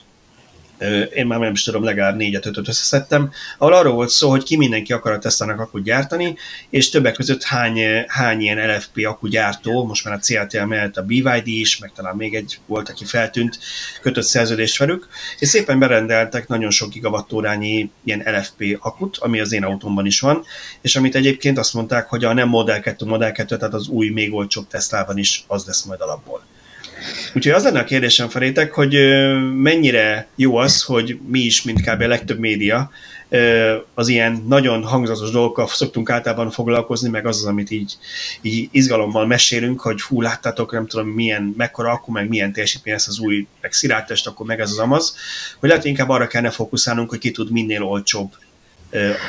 én már nem is tudom, legalább négyet, ötöt összeszedtem, ahol arról volt szó, hogy ki mindenki akar a Tesla-nak akut gyártani, és többek között hány, hány ilyen LFP gyártó, most már a CATL mellett a BYD is, meg talán még egy volt, aki feltűnt, kötött szerződést velük, és szépen berendeltek nagyon sok gigawattórányi ilyen LFP akut, ami az én autómban is van, és amit egyébként azt mondták, hogy a nem Model 2, Model 2, tehát az új, még olcsóbb Teslában is az lesz majd alapból. Úgyhogy az lenne a kérdésem felétek, hogy mennyire jó az, hogy mi is, mint kb. a legtöbb média, az ilyen nagyon hangzatos dolgokkal szoktunk általában foglalkozni, meg az az, amit így, így izgalommal mesélünk, hogy hú, láttátok, nem tudom milyen, mekkora akkor, meg milyen teljesítmény lesz az új, meg test, akkor meg ez az amaz, hogy lehet inkább arra kellene fókuszálnunk, hogy ki tud minél olcsóbb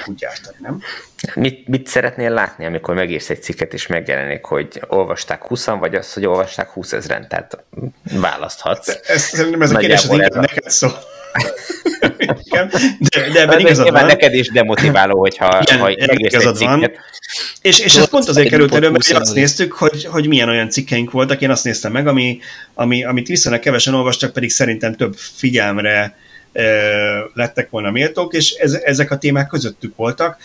úgy gyártani, nem? Mit, mit szeretnél látni, amikor megírsz egy cikket, és megjelenik, hogy olvasták 20 vagy az, hogy olvasták 20 ezeren? Tehát választhatsz. Ez, szerintem ez a kérdés az inkább neked szól. de, de ebben igazad van. neked is demotiváló, hogyha Igen, ha cikket. Van. És, és ez pont azért került elő, mert azt néztük, hogy, hogy milyen olyan cikkeink voltak, én azt néztem meg, ami, ami, amit viszonylag kevesen olvastak, pedig szerintem több figyelmre lettek volna méltók, és ez, ezek a témák közöttük voltak.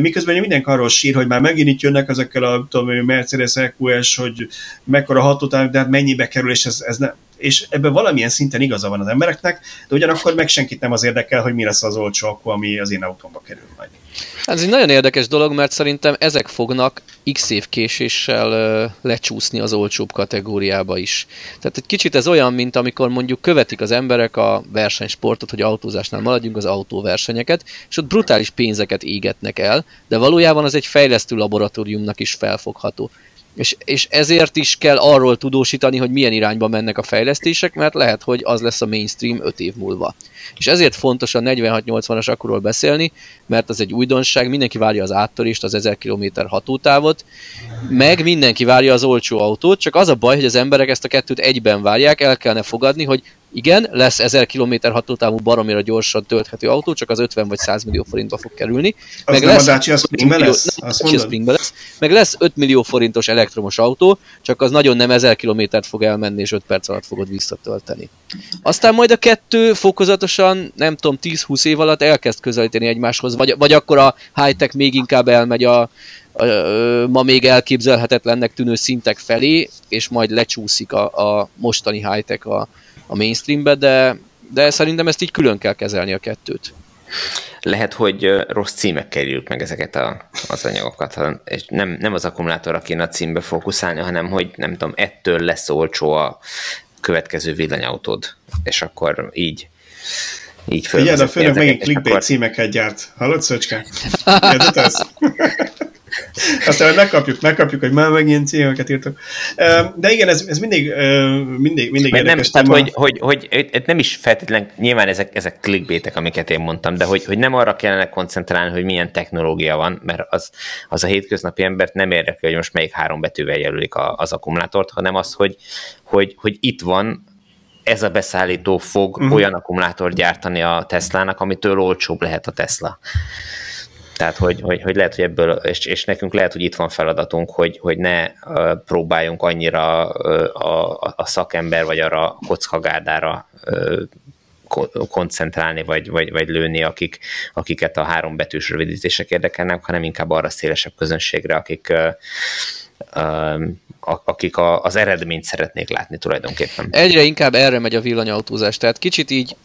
Miközben mindenki arról sír, hogy már megint itt jönnek ezekkel a tudom, Mercedes EQS, hogy mekkora hatótáv, de hát mennyibe kerül, és ez, ez ne, és ebben valamilyen szinten igaza van az embereknek, de ugyanakkor meg senkit nem az érdekel, hogy mi lesz az olcsó akku, ami az én autómba kerül majd. Ez egy nagyon érdekes dolog, mert szerintem ezek fognak x év késéssel lecsúszni az olcsóbb kategóriába is. Tehát egy kicsit ez olyan, mint amikor mondjuk követik az emberek a versenysportot, hogy autózásnál maradjunk az autóversenyeket, és ott brutális pénzeket égetnek el, de valójában az egy fejlesztő laboratóriumnak is felfogható. És, és ezért is kell arról tudósítani, hogy milyen irányba mennek a fejlesztések, mert lehet, hogy az lesz a mainstream 5 év múlva. És ezért fontos a 46-80-as akkuról beszélni, mert az egy újdonság, mindenki várja az áttörést, az 1000 km hatótávot, meg mindenki várja az olcsó autót, csak az a baj, hogy az emberek ezt a kettőt egyben várják, el kellene fogadni, hogy igen, lesz 1000 km hatótávú baromira gyorsan tölthető autó, csak az 50 vagy 100 millió forintba fog kerülni. Az meg nem lesz, a Dacia Springbe lesz? Nem, Dacia Springbe lesz. Meg lesz 5 millió forintos elektromos autó, csak az nagyon nem 1000 kilométert fog elmenni, és 5 perc alatt fogod visszatölteni. Aztán majd a kettő fokozatosan, nem tudom, 10-20 év alatt elkezd közelíteni egymáshoz, vagy, vagy akkor a high-tech még inkább elmegy a, a, a, ma még elképzelhetetlennek tűnő szintek felé, és majd lecsúszik a, a mostani high-tech a, a mainstreambe, de, de szerintem ezt így külön kell kezelni a kettőt. Lehet, hogy rossz címek került meg ezeket a, az anyagokat, és nem, nem az akkumulátorra kéne a címbe fókuszálni, hanem hogy nem tudom, ettől lesz olcsó a következő villanyautód, és akkor így így föl. Igen, a főnök megint clickbait akkor... címeket gyárt. Hallod, Szöcske? Aztán hogy megkapjuk, megkapjuk, hogy már megint címeket írtok. De igen, ez, ez mindig, mindig, mindig Mert nem, tehát, hogy, hogy, hogy, nem is feltétlen, nyilván ezek, ezek clickbaitek, amiket én mondtam, de hogy, hogy nem arra kellene koncentrálni, hogy milyen technológia van, mert az, az a hétköznapi embert nem érdekli, hogy most melyik három betűvel jelölik a, az akkumulátort, hanem az, hogy, hogy, hogy itt van ez a beszállító fog uh-huh. olyan akkumulátor gyártani a Teslának, amitől olcsóbb lehet a Tesla. Tehát, hogy, hogy, hogy lehet, hogy ebből, és, és nekünk lehet, hogy itt van feladatunk, hogy, hogy ne uh, próbáljunk annyira uh, a, a szakember vagy arra a kockagárdára uh, koncentrálni, vagy, vagy, vagy lőni, akik, akiket a három betűs rövidítések érdekelnek, hanem inkább arra szélesebb közönségre, akik akik a, az eredményt szeretnék látni tulajdonképpen. Egyre inkább erre megy a villanyautózás, tehát kicsit így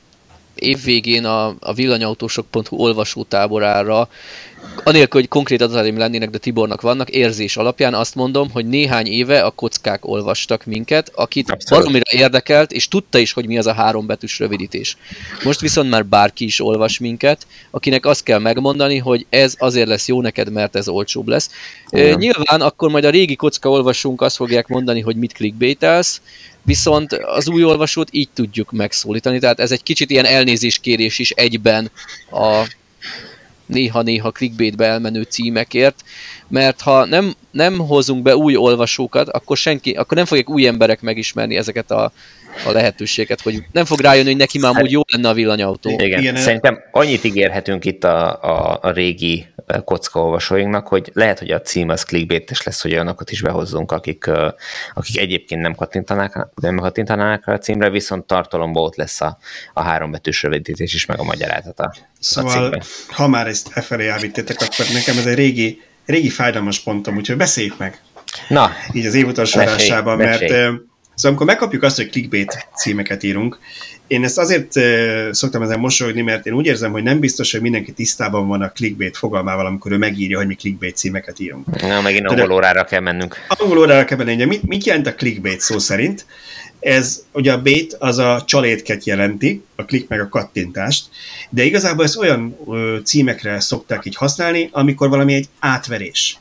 évvégén a, a villanyautósok.hu olvasótáborára anélkül, hogy konkrét adataim lennének, de Tibornak vannak, érzés alapján azt mondom, hogy néhány éve a kockák olvastak minket, akit valamire érdekelt, és tudta is, hogy mi az a három betűs rövidítés. Most viszont már bárki is olvas minket, akinek azt kell megmondani, hogy ez azért lesz jó neked, mert ez olcsóbb lesz. E, nyilván akkor majd a régi kocka olvasónk azt fogják mondani, hogy mit clickbaitelsz, viszont az új olvasót így tudjuk megszólítani, tehát ez egy kicsit ilyen elnézéskérés is egyben a néha-néha clickbaitbe elmenő címekért, mert ha nem, nem hozunk be új olvasókat, akkor senki, akkor nem fogják új emberek megismerni ezeket a, a lehetőséget, hogy nem fog rájönni, hogy neki már úgy jó lenne a villanyautó. Igen, Igen, szerintem annyit ígérhetünk itt a, a, a régi kockaolvasóinknak, hogy lehet, hogy a cím az clickbaites lesz, hogy olyanokat is behozzunk, akik, akik egyébként nem kattintanák, nem kattintanák a címre, viszont tartalomból ott lesz a, a hárombetűs rövidítés is, meg a magyarázata. Szóval, a ha már ezt e felé elvittétek, akkor nekem ez egy régi, régi fájdalmas pontom, úgyhogy beszéljük meg. Na, így az év sorásában, mert szóval amikor megkapjuk azt, hogy clickbait címeket írunk, én ezt azért szoktam ezen mosolyogni, mert én úgy érzem, hogy nem biztos, hogy mindenki tisztában van a clickbait fogalmával, amikor ő megírja, hogy mi clickbait címeket írunk. Na, megint angol órára kell mennünk. Angol órára kell menni. Mit, mit jelent a clickbait szó szerint? Ez, ugye a bait az a csalétket jelenti, a klik meg a kattintást, de igazából ezt olyan ö, címekre szokták így használni, amikor valami egy átverés.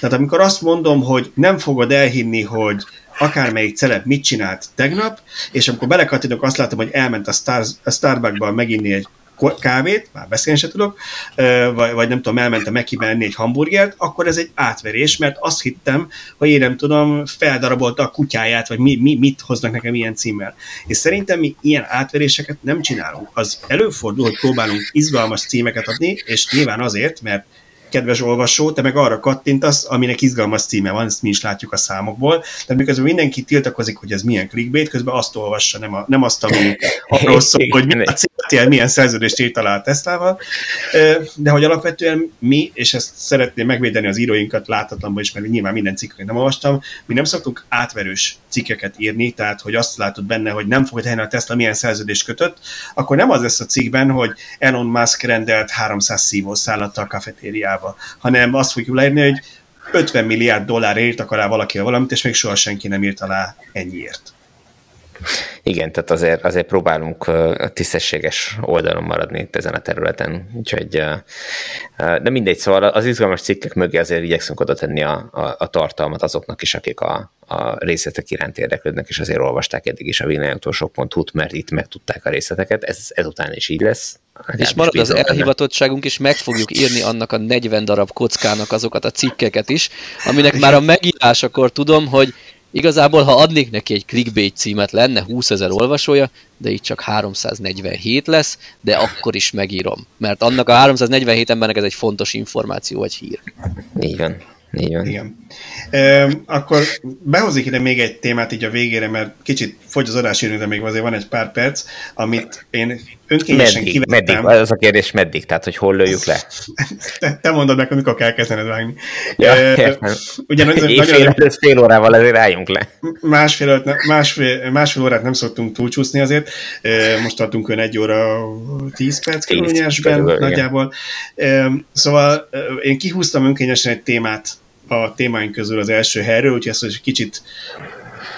Tehát amikor azt mondom, hogy nem fogod elhinni, hogy akármelyik celeb mit csinált tegnap, és amikor belekattintok, azt látom, hogy elment a, Star, a Starbucksba meginni egy kávét, már beszélni se tudok, vagy, vagy nem tudom, elmentem Mekiben enni egy hamburgert, akkor ez egy átverés, mert azt hittem, hogy én nem tudom, feldarabolta a kutyáját, vagy mi, mi, mit hoznak nekem ilyen címmel. És szerintem mi ilyen átveréseket nem csinálunk. Az előfordul, hogy próbálunk izgalmas címeket adni, és nyilván azért, mert kedves olvasó, te meg arra kattintasz, aminek izgalmas címe van, ezt mi is látjuk a számokból. Tehát miközben mindenki tiltakozik, hogy ez milyen clickbait, közben azt olvassa, nem, a, nem azt, ami arról szól, hogy mi a CTL milyen szerződést írt alá a Teslával. De hogy alapvetően mi, és ezt szeretném megvédeni az íróinkat láthatatlanban is, mert nyilván minden cikket nem olvastam, mi nem szoktunk átverős cikkeket írni, tehát hogy azt látod benne, hogy nem fog tenni a Tesla milyen szerződést kötött, akkor nem az lesz a cikkben, hogy Elon Musk rendelt 300 szívószállat a kafetériába Amerikába, hanem azt fogjuk leírni, hogy 50 milliárd dollárért akar rá valaki valamit, és még soha senki nem írt alá ennyiért. Igen, tehát azért, azért próbálunk tisztességes oldalon maradni itt ezen a területen, úgyhogy de mindegy, szóval az izgalmas cikkek mögé azért igyekszünk oda tenni a, a, a tartalmat azoknak is, akik a, a részletek iránt érdeklődnek, és azért olvasták eddig is a villanyautó.hu-t, mert itt megtudták a részleteket, ez ezután is így lesz. És marad az elhivatottságunk, és meg fogjuk írni annak a 40 darab kockának azokat a cikkeket is, aminek már a megírásakor tudom, hogy Igazából, ha adnék neki egy clickbait címet, lenne 20 ezer olvasója, de itt csak 347 lesz, de akkor is megírom. Mert annak a 347 embernek ez egy fontos információ vagy hír. Így van. Így van. Igen. E, akkor behozik ide még egy témát így a végére, mert kicsit fogy az adás de még azért van egy pár perc, amit én önkényesen meddig, kivettem. Meddig? Az a kérdés meddig? Tehát, hogy hol lőjük le? Te, te mondod meg, amikor kell kezdened vágni. Ja, e, ugye nagyon, nagyon, fél órával azért álljunk le. Másfél, másfél, másfél órát nem szoktunk túlcsúszni azért. Most tartunk ön egy óra tíz perc körülnyesben nagyjából. Szóval én kihúztam önkényesen egy témát a témáink közül az első helyről, úgyhogy ezt egy kicsit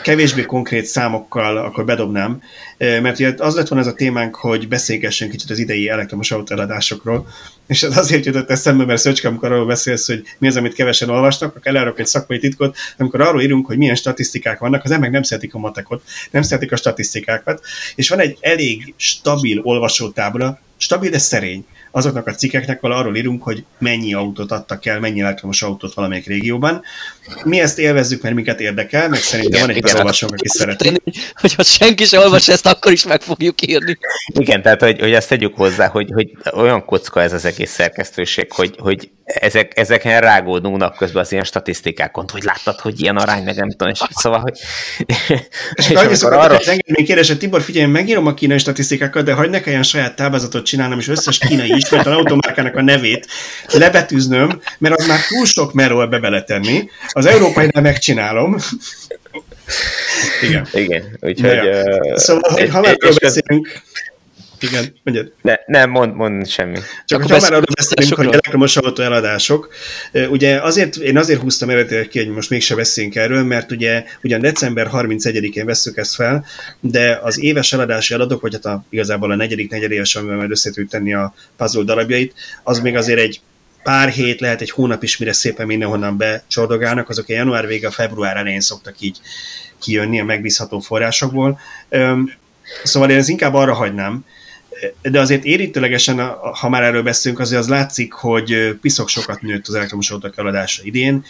kevésbé konkrét számokkal akkor bedobnám, mert ugye az lett volna ez a témánk, hogy beszélgessünk kicsit az idei elektromos autóeladásokról, és ez azért jutott eszembe, mert Szöcske, amikor arról beszélsz, hogy mi az, amit kevesen olvasnak, akkor elárok egy szakmai titkot, amikor arról írunk, hogy milyen statisztikák vannak, az meg nem szeretik a matekot, nem szeretik a statisztikákat, és van egy elég stabil olvasótábla, stabil, de szerény. Azoknak a cikkeknek, ahol arról írunk, hogy mennyi autót adtak el, mennyi elektromos autót valamelyik régióban. Mi ezt élvezzük, mert minket érdekel, meg szerintem van egy pár olvasónk, aki szereti. Hogy ha senki sem olvas ezt, akkor is meg fogjuk írni. Igen, tehát hogy, hogy ezt tegyük hozzá, hogy, hogy olyan kocka ez az egész szerkesztőség, hogy, hogy ezek, ezeken rágódunk közben az ilyen statisztikákon, hogy láttad, hogy ilyen arány, meg nem tudom, és szóval, hogy... és, és arra... arra... Engedmény kérdés, hogy Tibor, figyelj, megírom a kínai statisztikákat, de hagyd ne kelljen saját táblázatot csinálnom, és összes kínai ismert automárkának a nevét lebetűznöm, mert az már túl sok merről be beletenni. Az európai nem megcsinálom. Igen. Igen, úgyhogy... Ja. Uh, szóval, hogy ha már beszélünk, igen, mondjad. Ne, nem, mond, mond semmi. Csak hogyha már arról beszélünk, hogy elektromos autó eladások, ugye azért, én azért húztam eredetileg ki, hogy most mégse beszéljünk erről, mert ugye ugyan december 31-én veszük ezt fel, de az éves eladási adatok, vagy hát a, igazából a negyedik negyedéves, amivel majd össze tudjuk tenni a puzzle darabjait, az még azért egy pár hét, lehet egy hónap is, mire szépen mindenhonnan becsordogálnak, azok a január vége, február elején szoktak így kijönni a megbízható forrásokból. Szóval én ezt inkább arra hagynám, de azért érintőlegesen, ha már erről beszélünk, azért az látszik, hogy piszok sokat nőtt az elektromos autók eladása idén,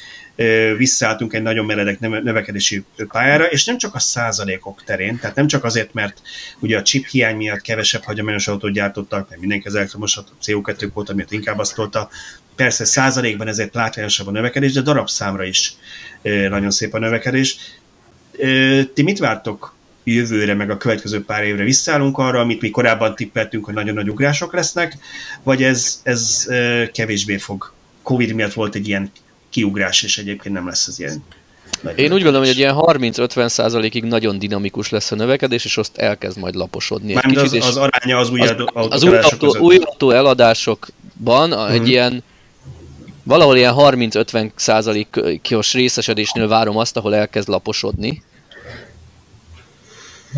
visszaálltunk egy nagyon meredek növekedési pályára, és nem csak a százalékok terén, tehát nem csak azért, mert ugye a chip hiány miatt kevesebb hagyományos autót gyártottak, mert mindenki az elektromos autó CO2 kvóta miatt inkább azt tolta, persze százalékban ezért látványosabb a növekedés, de darabszámra is nagyon szép a növekedés. Ti mit vártok jövőre, meg a következő pár évre visszaállunk arra, amit mi korábban tippeltünk, hogy nagyon nagy ugrások lesznek, vagy ez, ez kevésbé fog. Covid miatt volt egy ilyen kiugrás, és egyébként nem lesz az ilyen nagy Én úgy gondolom, hogy egy ilyen 30-50 százalékig nagyon dinamikus lesz a növekedés, és azt elkezd majd laposodni. Kicsit, az, és az aránya az új, az, az új, autó, új autó eladásokban uh-huh. egy mhm. ilyen valahol ilyen 30-50 százalékos részesedésnél várom azt, ahol elkezd laposodni.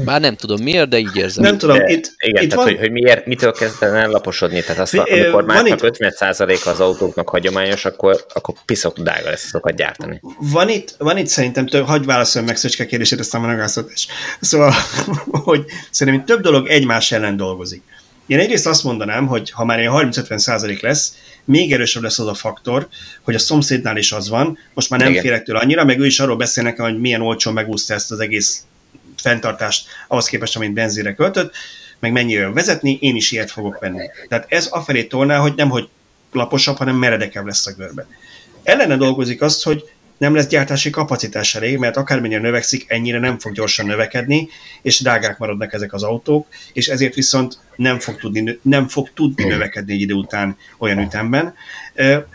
Már nem tudom miért, de így érzem. Nem tudom, de, itt, igen, itt tehát van... hogy, hogy miért, mitől kezdene laposodni? Tehát azt, amikor már csak itt... 50% az autóknak hagyományos, akkor, akkor piszok drága lesz azokat gyártani. Van itt, van itt szerintem, több, hagyj válaszoljam meg Szöcske kérdését, aztán van a Szóval, hogy szerintem több dolog egymás ellen dolgozik. Én egyrészt azt mondanám, hogy ha már ilyen 30-50 százalék lesz, még erősebb lesz az a faktor, hogy a szomszédnál is az van, most már nem Igen. félek tőle annyira, meg ő is arról beszél nekem, hogy milyen olcsón megúszta ezt az egész fenntartást ahhoz képest, amit benzínre költött, meg mennyire vezetni, én is ilyet fogok venni. Tehát ez afelé tolná, hogy nem hogy laposabb, hanem meredekebb lesz a görbe. Ellene dolgozik azt, hogy nem lesz gyártási kapacitás elég, mert akármennyire növekszik, ennyire nem fog gyorsan növekedni, és drágák maradnak ezek az autók, és ezért viszont nem fog tudni, nem fog tudni növekedni egy idő után olyan ütemben.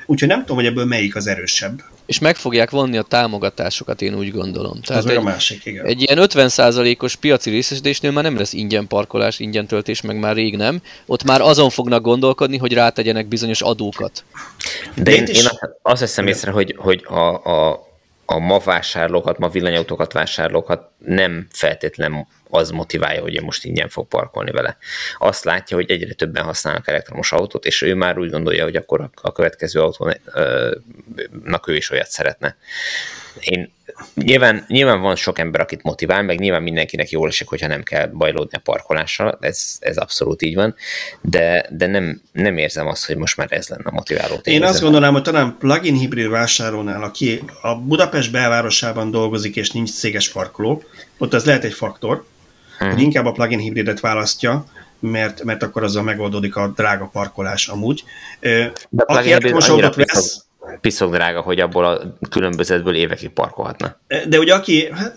Úgyhogy nem tudom, hogy ebből melyik az erősebb. És meg fogják vonni a támogatásokat, én úgy gondolom. Tehát az egy, a másik, igen. Egy ilyen 50%-os piaci részesítésnél már nem lesz ingyen parkolás, ingyen töltés, meg már rég nem. Ott már azon fognak gondolkodni, hogy rátegyenek bizonyos adókat. De én, én azt veszem észre, hogy, hogy a, a, a ma vásárlókat, ma villanyautókat vásárlókat nem feltétlenül az motiválja, hogy én most ingyen fog parkolni vele. Azt látja, hogy egyre többen használnak elektromos autót, és ő már úgy gondolja, hogy akkor a következő autónak ő is olyat szeretne. Én nyilván, nyilván van sok ember, akit motivál, meg nyilván mindenkinek jól esik, hogyha nem kell bajlódni a parkolással, ez, ez abszolút így van, de, de nem, nem érzem azt, hogy most már ez lenne a motiváló Én azt gondolnám, hogy talán plug-in hibrid vásárolnál, aki a Budapest belvárosában dolgozik, és nincs céges parkoló, ott ez lehet egy faktor, hmm. hogy inkább a plug-in hibridet választja, mert, mert akkor azzal megoldódik a drága parkolás amúgy. De a aki most autót vesz, piszok drága, hogy abból a különbözetből évekig parkolhatna. De ugye aki, hát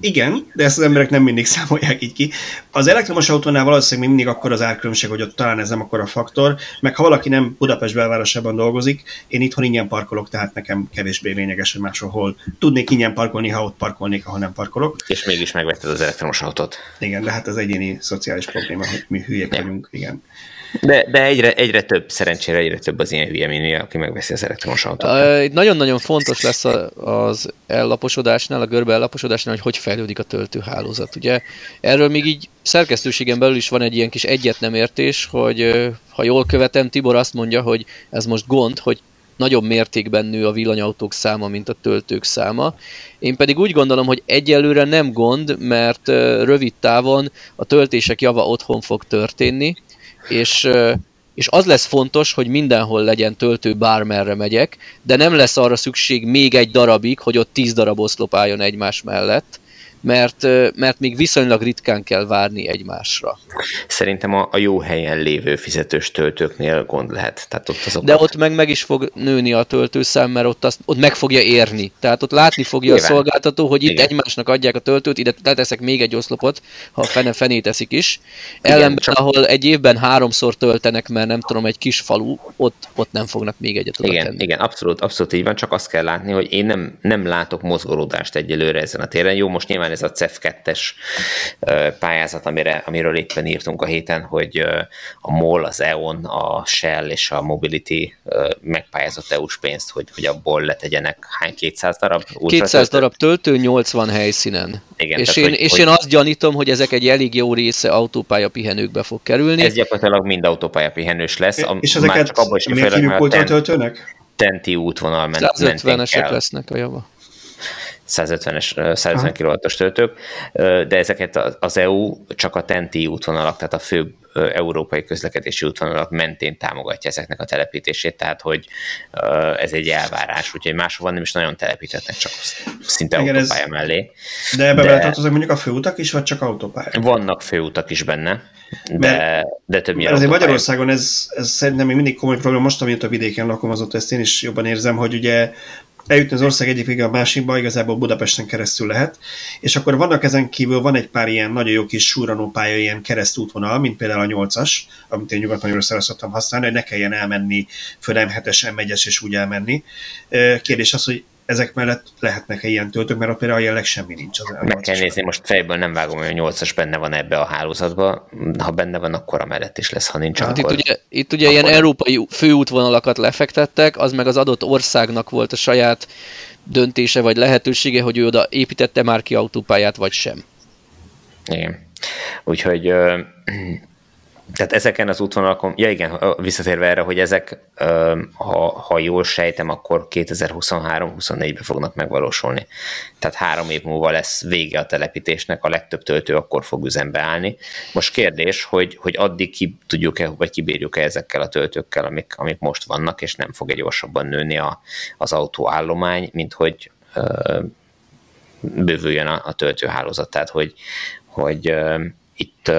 igen, de ezt az emberek nem mindig számolják így ki. Az elektromos autónál valószínűleg mindig akkor az árkülönbség, hogy ott talán ez nem akkor a faktor, meg ha valaki nem Budapest belvárosában dolgozik, én itthon ingyen parkolok, tehát nekem kevésbé lényeges, hogy máshol tudnék ingyen parkolni, ha ott parkolnék, ha nem parkolok. És mégis megvetted az elektromos autót. Igen, de hát ez egyéni szociális probléma, hogy mi hülyek vagyunk, igen. De, de egyre, egyre több, szerencsére egyre több az ilyen hülye mini, aki megveszi az elektromos autót. Nagyon-nagyon fontos lesz az ellaposodásnál, a görbe ellaposodásnál, hogy hogy fejlődik a töltőhálózat. Ugye erről még így szerkesztőségen belül is van egy ilyen kis egyet nem értés, hogy ha jól követem, Tibor azt mondja, hogy ez most gond, hogy nagyobb mértékben nő a villanyautók száma, mint a töltők száma. Én pedig úgy gondolom, hogy egyelőre nem gond, mert rövid távon a töltések java otthon fog történni, és, és az lesz fontos, hogy mindenhol legyen töltő, bármerre megyek, de nem lesz arra szükség még egy darabig, hogy ott tíz darab oszlop álljon egymás mellett, mert, mert még viszonylag ritkán kell várni egymásra. Szerintem a, a jó helyen lévő fizetős töltőknél gond lehet. Tehát ott azokat... De ott meg meg is fog nőni a töltőszám, mert ott, azt, ott meg fogja érni. Tehát ott látni fogja Nyilván. a szolgáltató, hogy itt Igen. egymásnak adják a töltőt, ide leteszek még egy oszlopot, ha a fene fené teszik is. Ellenben, csak... ahol egy évben háromszor töltenek, mert nem tudom, egy kis falu, ott, ott nem fognak még egyet oda Igen, tenni. Igen, abszolút, abszolút így van, csak azt kell látni, hogy én nem, nem látok mozgolódást egyelőre ezen a téren. Jó, most nyilván nyilván ez a CEF2-es pályázat, amire, amiről éppen írtunk a héten, hogy a MOL, az EON, a Shell és a Mobility megpályázott EU-s pénzt, hogy, hogy abból letegyenek hány 200 darab? 200 darab töltő, 80 helyszínen. Igen, és, tehát, én, hogy, és hogy... én azt gyanítom, hogy ezek egy elég jó része autópálya pihenőkbe fog kerülni. Ez gyakorlatilag mind autópálya pihenős lesz. A, és ezeket csak abban is miért hívjuk ultratöltőnek? Tenti útvonal ment, 150-esek lesznek a java. 150-es, 150 kW-os töltők, de ezeket az EU csak a TENTI útvonalak, tehát a fő európai közlekedési útvonalak mentén támogatja ezeknek a telepítését, tehát hogy ez egy elvárás, úgyhogy máshova nem is nagyon telepítettek, csak szinte Igen, autópálya ez... mellé. De ebbe de... tartoznak mondjuk a főutak is, vagy csak autópálya? Vannak főutak is benne, de, mert, de többnyire Azért Magyarországon ez, ez szerintem még mindig komoly probléma, most, amit a vidéken lakom, azóta ezt én is jobban érzem, hogy ugye eljutni az ország egyik vége a másikba, igazából Budapesten keresztül lehet, és akkor vannak ezen kívül, van egy pár ilyen nagyon jó kis súranópálya, ilyen keresztútvonal, mint például a 8-as, amit én Nyugat-Magyarországra szoktam használni, hogy ne kelljen elmenni föl M7-es, M1-es és úgy elmenni. Kérdés az, hogy ezek mellett lehetnek-e ilyen töltők, mert ott például jelenleg semmi nincs. Az Meg kell nézni, most fejből nem vágom, hogy a 8-as benne van ebbe a hálózatba. Ha benne van, akkor a mellett is lesz, ha nincs, hát akkor... Itt ugye, itt ugye akkor... ilyen európai főútvonalakat lefektettek, az meg az adott országnak volt a saját döntése vagy lehetősége, hogy ő oda építette már ki autópályát, vagy sem. Igen. Úgyhogy Tehát ezeken az útvonalakon, ja igen, visszatérve erre, hogy ezek, ha, ha jól sejtem, akkor 2023-24-ben fognak megvalósulni. Tehát három év múlva lesz vége a telepítésnek, a legtöbb töltő akkor fog üzembe állni. Most kérdés, hogy, hogy addig ki tudjuk-e, vagy kibírjuk-e ezekkel a töltőkkel, amik, amik most vannak, és nem fog egy gyorsabban nőni a, az autóállomány, mint hogy ö, bővüljön a, a töltőhálózat. Tehát, hogy, hogy itt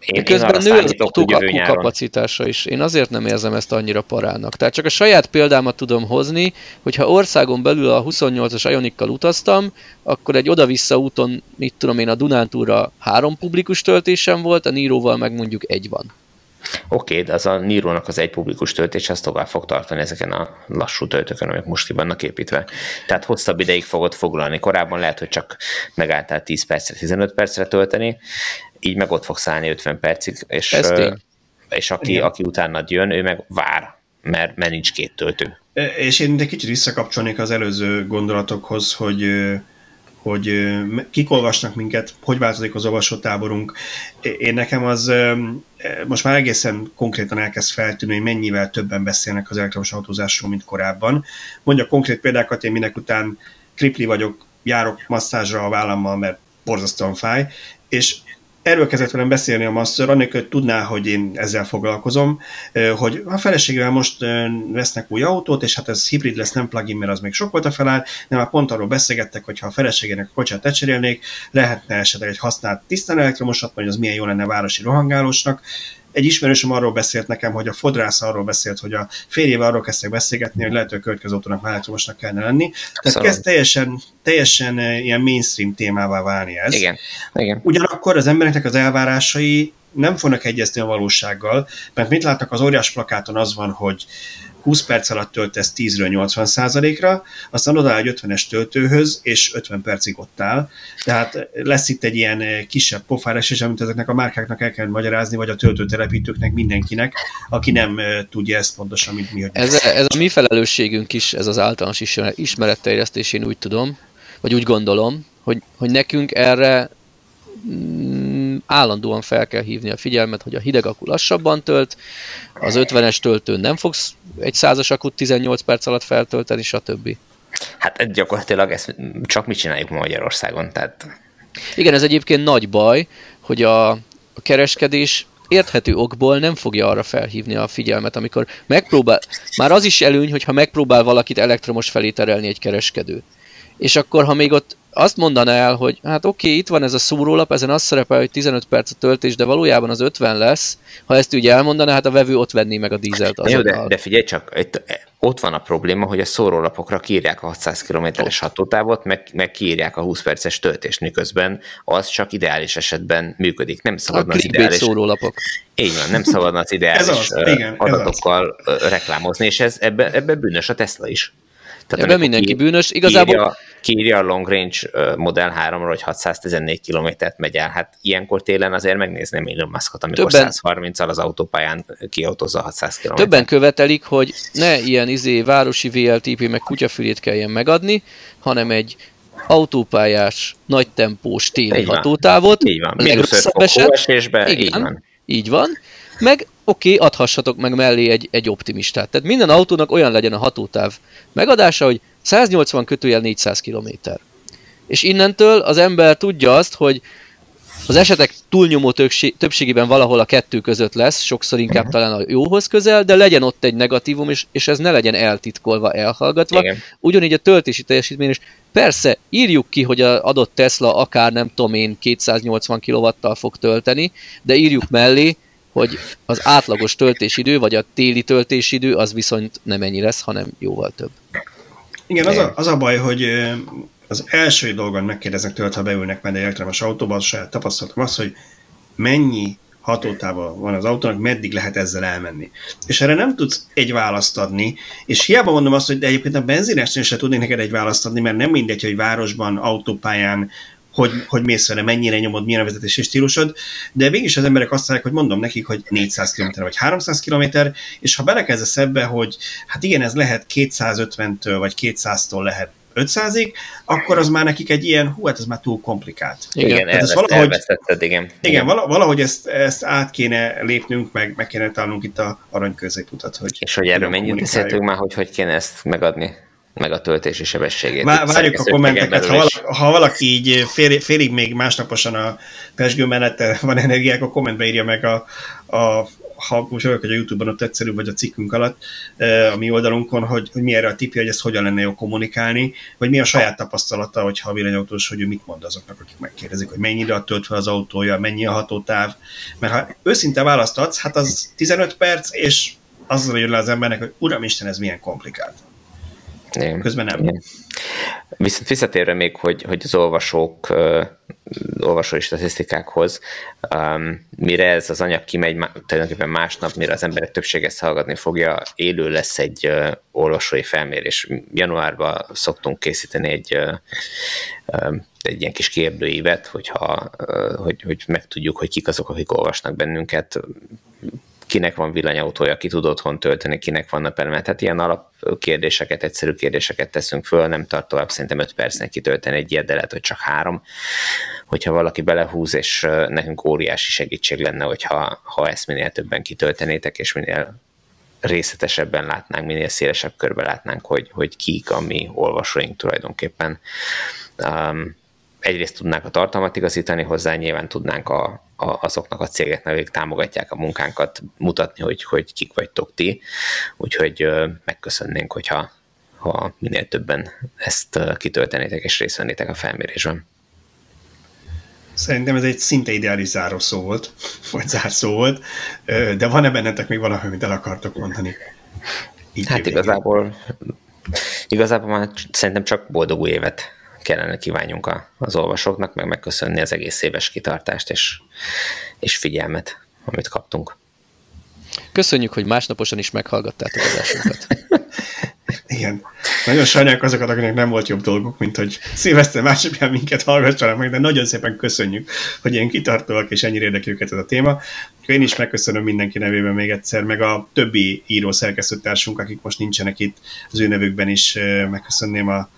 én, közben én nő az autók kapacitása is. Én azért nem érzem ezt annyira parának. Tehát csak a saját példámat tudom hozni, hogyha országon belül a 28-as Ionikkal utaztam, akkor egy oda-vissza úton, mit tudom én, a Dunántúra három publikus töltésem volt, a Níróval meg mondjuk egy van. Oké, okay, de az a Niro-nak az egy publikus töltés, az tovább fog tartani ezeken a lassú töltőkön, amik most ki vannak építve. Tehát hosszabb ideig fogod foglalni. Korábban lehet, hogy csak megálltál 10 percre, 15 percre tölteni, így meg ott fogsz állni 50 percig, és, és aki, aki utána jön, ő meg vár, mert, mert nincs két töltő. És én egy kicsit visszakapcsolnék az előző gondolatokhoz, hogy hogy kik olvasnak minket, hogy változik az olvasótáborunk. Én nekem az most már egészen konkrétan elkezd feltűnni, hogy mennyivel többen beszélnek az elektromos autózásról, mint korábban. Mondja konkrét példákat, én minek után kripli vagyok, járok masszázsra a vállammal, mert borzasztóan fáj, és erről kezdett velem beszélni a master, annélkül, hogy tudná, hogy én ezzel foglalkozom, hogy a feleségével most vesznek új autót, és hát ez hibrid lesz, nem plugin, mert az még sok volt a felár, de már pont arról beszélgettek, hogy ha a feleségének a kocsát lecserélnék, lehetne esetleg egy használt tisztán elektromosat, vagy az milyen jó lenne városi rohangálósnak, egy ismerősöm arról beszélt nekem, hogy a fodrász arról beszélt, hogy a férjével arról kezdtek beszélgetni, hogy lehet, hogy a következő autónak már elektromosnak kellene lenni. Tehát szóval. kezd teljesen, teljesen eh, ilyen mainstream témává válni ez. Igen. Igen. Ugyanakkor az embereknek az elvárásai nem fognak egyezni a valósággal, mert mit látnak az óriás plakáton az van, hogy 20 perc alatt töltesz 10-ről 80% ra aztán odaáll egy 50-es töltőhöz, és 50 percig ott áll. Tehát lesz itt egy ilyen kisebb pofárás, és amit ezeknek a márkáknak el kell magyarázni, vagy a töltőtelepítőknek, mindenkinek, aki nem tudja ezt pontosan, mint mi. Hogy ez, ez a mi felelősségünk is, ez az általános ismeretterjesztés, én úgy tudom, vagy úgy gondolom, hogy, hogy nekünk erre mm, állandóan fel kell hívni a figyelmet, hogy a hideg akku lassabban tölt, az 50-es töltőn nem fogsz egy százas akut 18 perc alatt feltölteni, stb. Hát gyakorlatilag ezt csak mi csináljuk Magyarországon, tehát... Igen, ez egyébként nagy baj, hogy a, a kereskedés érthető okból nem fogja arra felhívni a figyelmet, amikor megpróbál, már az is előny, hogyha megpróbál valakit elektromos felé terelni egy kereskedő. És akkor, ha még ott azt mondaná el, hogy hát oké, okay, itt van ez a szórólap, ezen az szerepel, hogy 15 perc a töltés, de valójában az 50 lesz. Ha ezt ugye elmondaná, hát a vevő ott venné meg a dízelt Jó, de, de figyelj csak, itt, ott van a probléma, hogy a szórólapokra kiírják a 600 km-es hatótávot, meg, meg kiírják a 20 perces töltést, miközben az csak ideális esetben működik. Nem szabadna az ideális... szórólapok. Így van, nem szabadna az ideális ez az, igen, adatokkal az. reklámozni, és ez, ebbe, ebbe bűnös a Tesla is. Tehát Ebben mindenki ki, bűnös. Igazából... Kiírja, kiírja a long range Model 3-ról, hogy 614 kilométert megy el. Hát ilyenkor télen azért megnézném Elon Muskot, amikor Többen... 130-al az autópályán kiautózza 600 km. Többen követelik, hogy ne ilyen izé városi VLTP meg kutyafülét kelljen megadni, hanem egy autópályás, nagy tempós téli hatótávot. Így van, 5 eset. így van. Így van. Meg oké, okay, adhassatok meg mellé egy, egy optimistát. Tehát minden autónak olyan legyen a hatótáv megadása, hogy 180 kötőjel 400 km. És innentől az ember tudja azt, hogy az esetek túlnyomó többségében valahol a kettő között lesz, sokszor inkább uh-huh. talán a jóhoz közel, de legyen ott egy negatívum, és, és ez ne legyen eltitkolva, elhallgatva. Igen. Ugyanígy a töltési teljesítmény is. Persze, írjuk ki, hogy az adott Tesla akár nem tudom én 280 kW-tal fog tölteni, de írjuk mellé, hogy az átlagos töltésidő, vagy a téli töltésidő az viszont nem ennyi lesz, hanem jóval több. Igen, az a, az a baj, hogy az első dolgon megkérdeznek tőled, ha beülnek majd egy elektromos autóba, az saját tapasztalatom az, hogy mennyi hatótáva van az autónak, meddig lehet ezzel elmenni. És erre nem tudsz egy választ adni, és hiába mondom azt, hogy de egyébként a benzinesnél se tudnék neked egy választ adni, mert nem mindegy, hogy városban, autópályán, hogy, hogy mész vele, mennyire nyomod, milyen a vezetési stílusod, de végig az emberek azt mondják, hogy mondom nekik, hogy 400 km vagy 300 km, és ha belekezdesz ebbe, hogy hát igen, ez lehet 250-től vagy 200-tól lehet 500-ig, akkor az már nekik egy ilyen, hú, hát ez már túl komplikált. Igen, igen elveszt, valahogy, elvesztetted, igen. Igen, igen. valahogy ezt, ezt át kéne lépnünk, meg, meg kéne találnunk itt a arany középutat. Hogy És hogy erről mennyit beszéltünk már, hogy hogy kéne ezt megadni? Meg a töltési sebességét. Vár, várjuk a kommenteket, ha valaki, ha valaki így fél, félig még másnaposan a pesgő mellette van energiák, a kommentbe írja meg a, a ha most vagyok, hogy a Youtube-on ott egyszerű, vagy a cikkünk alatt, a mi oldalunkon, hogy, hogy mi erre a tipja, hogy ezt hogyan lenne jó kommunikálni, vagy mi a saját tapasztalata, hogyha a villanyautós, hogy ő mit mond azoknak, akik megkérdezik, hogy mennyire tölt fel az autója, mennyi a hatótáv. Mert ha őszinte választ adsz, hát az 15 perc, és az jön le az embernek, hogy Uram Isten, ez milyen komplikált. Igen. Közben nem. Igen. Viszont visszatérve még, hogy, hogy az olvasók, uh, olvasói statisztikákhoz, um, mire ez az anyag kimegy, tulajdonképpen másnap, mire az emberek többsége ezt hallgatni fogja, élő lesz egy uh, olvasói felmérés. Januárban szoktunk készíteni egy, uh, um, egy ilyen kis kérdőívet, hogyha, uh, hogy, hogy megtudjuk, hogy kik azok, akik olvasnak bennünket, kinek van villanyautója, ki tud otthon tölteni, kinek van napelemet. Tehát ilyen alapkérdéseket, egyszerű kérdéseket teszünk föl, nem tart tovább szerintem 5 percnek kitölteni egy ilyet, de lehet, hogy csak három. Hogyha valaki belehúz, és nekünk óriási segítség lenne, hogyha ha ezt minél többen kitöltenétek, és minél részletesebben látnánk, minél szélesebb körbe látnánk, hogy, hogy kik a mi olvasóink tulajdonképpen. Um, egyrészt tudnánk a tartalmat igazítani hozzá, nyilván tudnánk a, a, azoknak a cégeknek, akik támogatják a munkánkat, mutatni, hogy, hogy kik vagytok ti. Úgyhogy megköszönnénk, hogyha ha minél többen ezt kitöltenétek és részt vennétek a felmérésben. Szerintem ez egy szinte ideális zárószó volt, vagy zárszó volt, de van-e bennetek még valami, amit el akartok mondani? Így hát igazából, igazából már szerintem csak boldog új évet kellene kívánjunk a, az olvasóknak, meg megköszönni az egész éves kitartást és, és figyelmet, amit kaptunk. Köszönjük, hogy másnaposan is meghallgattátok az adásunkat. Igen. Nagyon sajnáljuk azokat, akinek nem volt jobb dolguk, mint hogy szilveszter másodján minket hallgassanak meg, de nagyon szépen köszönjük, hogy ilyen kitartóak és ennyire érdekli őket ez a téma. Én is megköszönöm mindenki nevében még egyszer, meg a többi író szerkesztőtársunk, akik most nincsenek itt, az ő nevükben is megköszönném a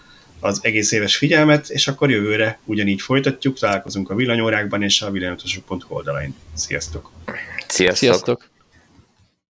az egész éves figyelmet, és akkor jövőre ugyanígy folytatjuk, találkozunk a villanyórákban és a villanyotosok.hu oldalain. Sziasztok! Sziasztok! Sziasztok.